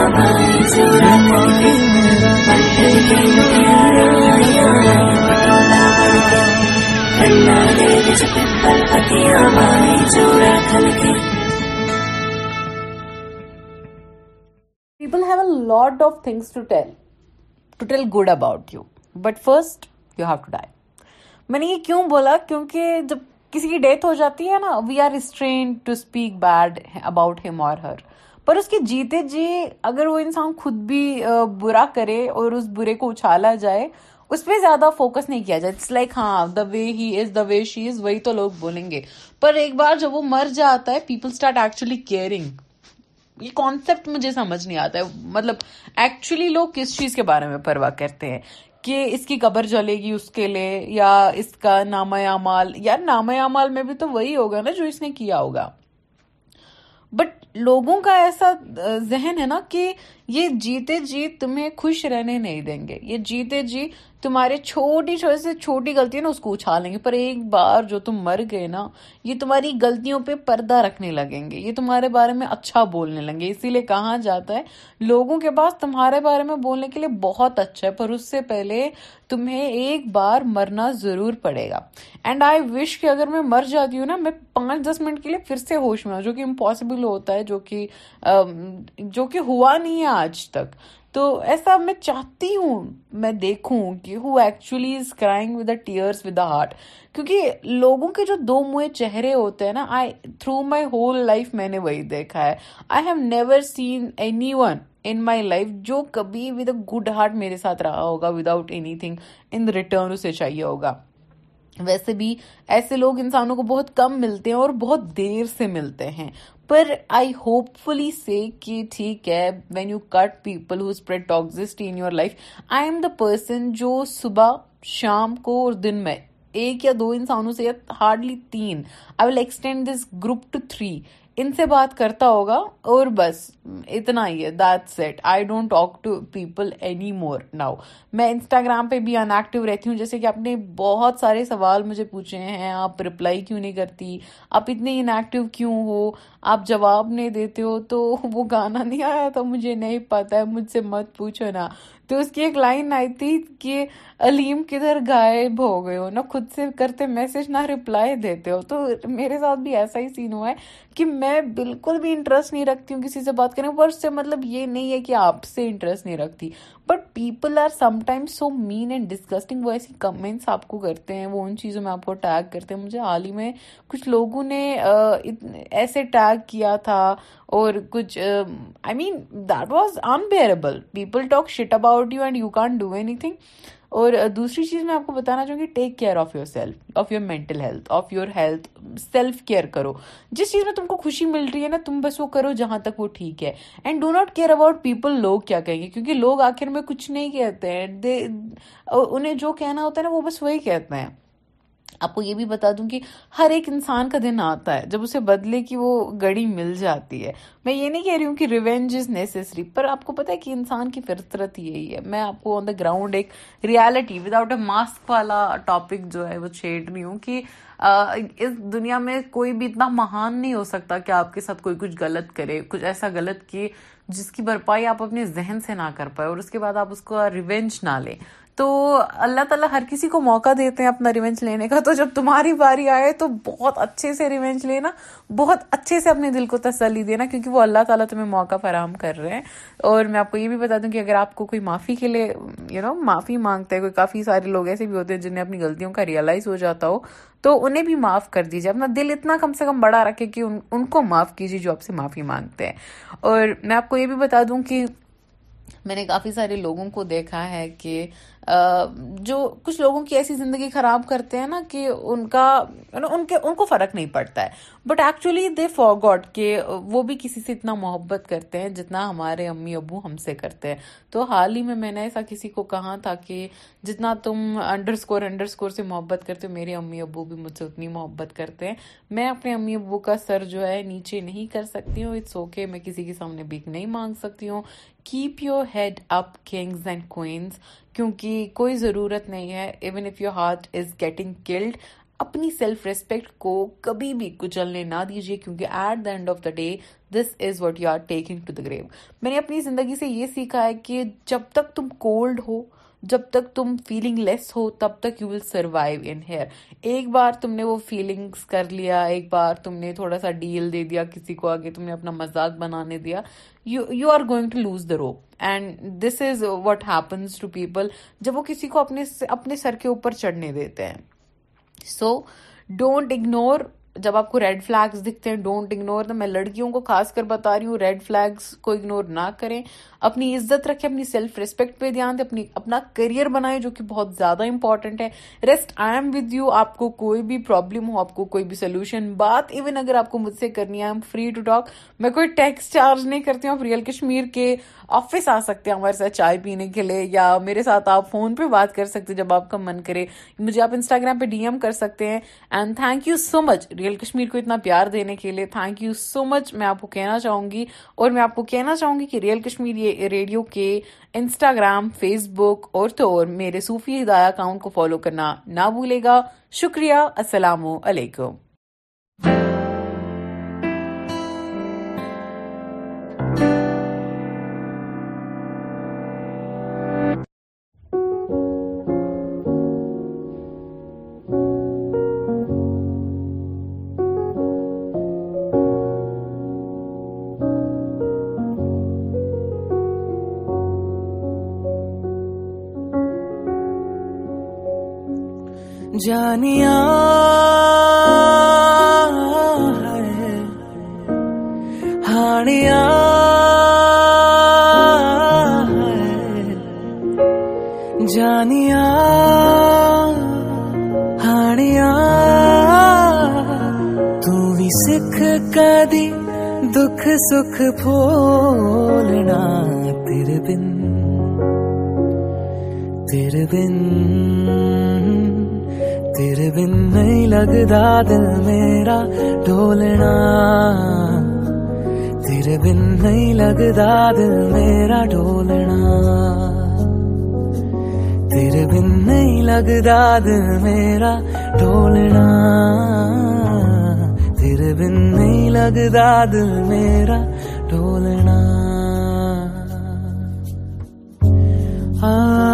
a lot of things to tell to tell good about you but first you have to die میں نے یہ کیوں بولا کیونکہ جب کسی کی ڈیتھ ہو جاتی ہے نا we are trained to speak bad about ہم اور ہر پر اس کے جیتے جی اگر وہ انسان خود بھی برا کرے اور اس برے کو اچھالا جائے اس پہ زیادہ فوکس نہیں کیا جائے اٹس لائک ہاں the way he is the way she is وہی تو لوگ بولیں گے پر ایک بار جب وہ مر جاتا ہے پیپل اسٹارٹ ایکچولی کیئرنگ یہ کانسیپٹ مجھے سمجھ نہیں آتا ہے مطلب ایکچولی لوگ کس چیز کے بارے میں پرواہ کرتے ہیں کہ اس کی قبر جلے گی اس کے لیے یا اس کا نام اعمال یا اعمال میں بھی تو وہی ہوگا نا جو اس نے کیا ہوگا بٹ لوگوں کا ایسا ذہن ہے نا کہ یہ جیتے جی تمہیں خوش رہنے نہیں دیں گے یہ جیتے جی تمہارے چھوٹی چھوٹی سے چھوٹی غلطی ہے نا اس کو اچھالیں گے پر ایک بار جو تم مر گئے نا یہ تمہاری غلطیوں پہ پردہ رکھنے لگیں گے یہ تمہارے بارے میں اچھا بولنے لگیں گے اسی لیے کہاں جاتا ہے لوگوں کے پاس تمہارے بارے میں بولنے کے لیے بہت اچھا ہے پر اس سے پہلے تمہیں ایک بار مرنا ضرور پڑے گا اینڈ آئی وش کہ اگر میں مر جاتی ہوں نا میں پانچ دس منٹ کے لیے پھر سے ہوش میں ہوں جو کہ امپاسبل ہوتا ہے جو کہ جو کہ ہوا نہیں ہے آج تک تو ایسا میں چاہتی ہوں میں دیکھوں کہ ہو actually is crying with with tears heart کیونکہ لوگوں کے جو دو موئے چہرے ہوتے ہیں نا I through my whole life میں نے وہی دیکھا ہے I have never seen anyone in my life جو کبھی ود اے گڈ ہارٹ میرے ساتھ رہا ہوگا without anything in return اسے چاہیے ہوگا ویسے بھی ایسے لوگ انسانوں کو بہت کم ملتے ہیں اور بہت دیر سے ملتے ہیں پر آئی ہوپ فلی سی کہ ٹھیک ہے when you cut people who spread toxicity in your life I am the person جو صبح شام کو اور دن میں ایک یا دو انسانوں سے یا ہارڈلی تین I will extend this group to three ان سے بات کرتا ہوگا اور بس اتنا ہی ہے I don't talk to people anymore now میں انسٹاگرام پہ بھی انیکٹیو رہتی ہوں جیسے کہ آپ نے بہت سارے سوال مجھے پوچھے ہیں آپ ریپلائی کیوں نہیں کرتی آپ اتنے ان ایکٹیو کیوں ہو آپ جواب نہیں دیتے ہو تو وہ گانا نہیں آیا تو مجھے نہیں پتا ہے مجھ سے مت پوچھو نا تو اس کی ایک لائن آئی تھی کہ علیم کدھر غائب ہو گئے ہو نہ خود سے کرتے میسج نہ رپلائی دیتے ہو تو میرے ساتھ بھی ایسا ہی سین ہوا ہے کہ میں بالکل بھی انٹرسٹ نہیں رکھتی ہوں کسی سے بات کرنے اس سے مطلب یہ نہیں ہے کہ آپ سے انٹرسٹ نہیں رکھتی but people are sometime so mean and disgusting وہ ایسی کمنٹس آپ کو کرتے ہیں وہ ان چیزوں میں آپ کو ٹیگ کرتے ہیں مجھے حال ہی میں کچھ لوگوں نے ایسے ٹیگ کیا تھا اور کچھ I mean that was unbearable people talk shit about about you and you can do anything اور دوسری چیز میں آپ کو بتانا چاہوں گی take care of yourself of your mental health health of your self care کرو جس چیز میں تم کو خوشی مل رہی ہے نا تم بس وہ کرو جہاں تک وہ ٹھیک ہے and do not care about people لوگ کیا کہیں گے کیونکہ لوگ آخر میں کچھ نہیں کہتے ہیں انہیں جو کہنا ہوتا ہے نا وہ بس وہی کہتے ہیں آپ کو یہ بھی بتا دوں کہ ہر ایک انسان کا دن آتا ہے جب اسے بدلے کی وہ گڑی مل جاتی ہے میں یہ نہیں کہہ رہی ہوں کہ ریونج از نیسری پر آپ کو پتا کہ انسان کی فطرت یہی ہے میں آپ کو آن دا گراؤنڈ ایک reality without a mask والا ٹاپک جو ہے وہ چھیڑ رہی ہوں کہ اس دنیا میں کوئی بھی اتنا مہان نہیں ہو سکتا کہ آپ کے ساتھ کوئی کچھ غلط کرے کچھ ایسا غلط کیے جس کی بھرپائی آپ اپنے ذہن سے نہ کر پائے اور اس کے بعد آپ اس کو ریونج نہ لیں تو اللہ تعالیٰ ہر کسی کو موقع دیتے ہیں اپنا ریونج لینے کا تو جب تمہاری باری آئے تو بہت اچھے سے ریونج لینا بہت اچھے سے اپنے دل کو تسلی دینا کیونکہ وہ اللہ تعالیٰ تمہیں موقع فراہم کر رہے ہیں اور میں آپ کو یہ بھی بتا دوں کہ اگر آپ کو کوئی معافی کے لیے یو نو معافی مانگتے ہیں کافی سارے لوگ ایسے بھی ہوتے ہیں جنہیں اپنی غلطیوں کا ریئلائز ہو جاتا ہو تو انہیں بھی معاف کر دیجیے اپنا دل اتنا کم سے کم بڑا رکھے کہ ان کو معاف کیجیے جو آپ سے معافی مانگتے ہیں اور میں آپ کو یہ بھی بتا دوں کہ میں نے کافی سارے لوگوں کو دیکھا ہے کہ جو کچھ لوگوں کی ایسی زندگی خراب کرتے ہیں نا کہ ان کا یعنی ان کے ان کو فرق نہیں پڑتا ہے but actually they for God کہ وہ بھی کسی سے اتنا محبت کرتے ہیں جتنا ہمارے امی ابو ہم سے کرتے ہیں تو حال ہی میں میں نے ایسا کسی کو کہا تھا کہ جتنا تم انڈر اسکور انڈر اسکور سے محبت کرتے ہو میرے امی ابو بھی مجھ سے اتنی محبت کرتے ہیں میں اپنے امی ابو کا سر جو ہے نیچے نہیں کر سکتی ہوں اٹس اوکے میں کسی کے سامنے بھی نہیں مانگ سکتی ہوں keep your head up kings and queens کیونکہ کوئی ضرورت نہیں ہے even if your heart is getting killed اپنی سیلف ریسپیکٹ کو کبھی بھی کچلنے نہ دیجیے کیونکہ at the end of the day this is what you are taking to the grave میں نے اپنی زندگی سے یہ سیکھا ہے کہ جب تک تم کولڈ ہو جب تک تم فیلنگ لیس ہو تب تک you will survive in here ایک بار تم نے وہ فیلنگس کر لیا ایک بار تم نے تھوڑا سا ڈیل دے دیا کسی کو آگے تم نے اپنا مزاق بنانے دیا you are going to lose the rope and this is what happens to people جب وہ کسی کو اپنے اپنے سر کے اوپر چڑھنے دیتے ہیں سو ڈونٹ اگنور جب آپ کو ریڈ فلیگز دکھتے ہیں ڈونٹ اگنور میں لڑکیوں کو خاص کر بتا رہی ہوں ریڈ فلیگز کو اگنور نہ کریں اپنی عزت رکھیں اپنی سیلف ریسپیکٹ پہ دھیان دیں اپنی اپنا کریئر بنائیں جو کہ بہت زیادہ امپورٹنٹ ہے ریسٹ آئی یو آپ کو کوئی بھی پرابلم ہو آپ کو کوئی بھی سولوشن بات ایون اگر آپ کو مجھ سے کرنی ہے فری ٹو ٹاک میں کوئی ٹیکس چارج نہیں کرتی ہوں آپ ریئل کشمیر کے آفس آ سکتے ہیں ہمارے ساتھ چائے پینے کے لیے یا میرے ساتھ آپ فون پہ بات کر سکتے جب آپ کا من کرے مجھے آپ انسٹاگرام پہ ڈی ایم کر سکتے ہیں and thank you so much Real Kashmir کو اتنا پیار دینے کے لیے تھینک یو سو مچ میں آپ کو کہنا چاہوں گی اور میں آپ کو کہنا چاہوں گی کہ ریئل کشمیر یہ ریڈیو کے انسٹاگرام فیس بک اور تو اور میرے صوفی ہدایہ اکاؤنٹ کو فالو کرنا نہ بھولے گا شکریہ السلام علیکم جانیا ہانیا جنیا ہنیا تھی سکھ کدی دکھ سکھ بولنا تیر بن بن نہیں دل میرا ڈولنا تیرے بن نہیں دل میرا ڈولنا تیرے بن نہیں دل میرا ڈولنا تیرے بن نہیں دھ دل میرا ڈولنا آ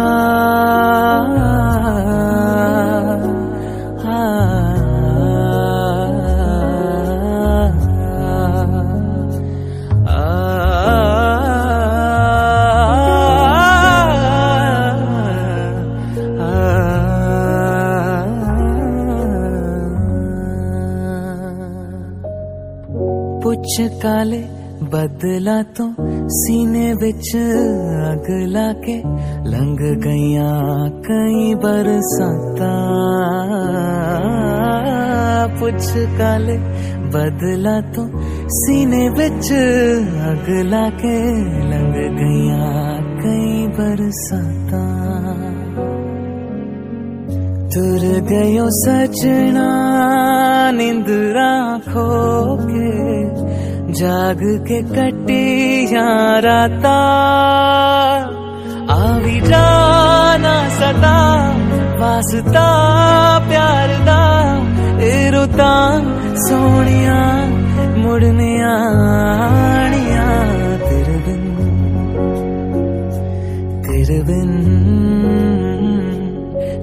ਪੁੱਛ ਕਾਲੇ ਬਦਲਾ ਤੋਂ ਸੀਨੇ ਵਿੱਚ ਅਗ ਲਾ ਕੇ ਲੰਘ ਗਈਆਂ ਕਈ ਬਰਸਾਤਾਂ ਪੁੱਛ ਕਾਲੇ ਬਦਲਾ ਤੋਂ ਸੀਨੇ ਵਿੱਚ ਅਗ ਲਾ ਕੇ ਲੰਘ ਗਈਆਂ ਕਈ ਬਰਸਾਤਾਂ ਤੁਰ ਗਇਓ ਸਜਣਾ ਨਿੰਦਰਾ ਖੋ ਕੇ جاگ کے کٹی یا رتا ستا پیار دا بن مڑنیاں بن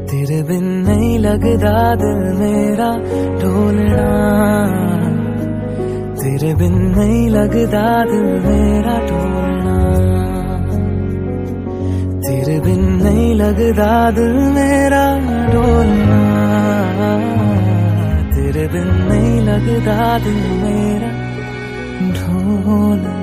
ترب بن نہیں لگدا دل میرا ڈھولنا ر بنئی لگ داد میرا ڈونا دربئی لگ داد میرا ڈھون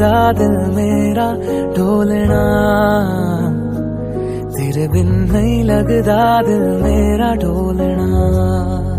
دا دل میرا ڈولنا بن نہیں لگ د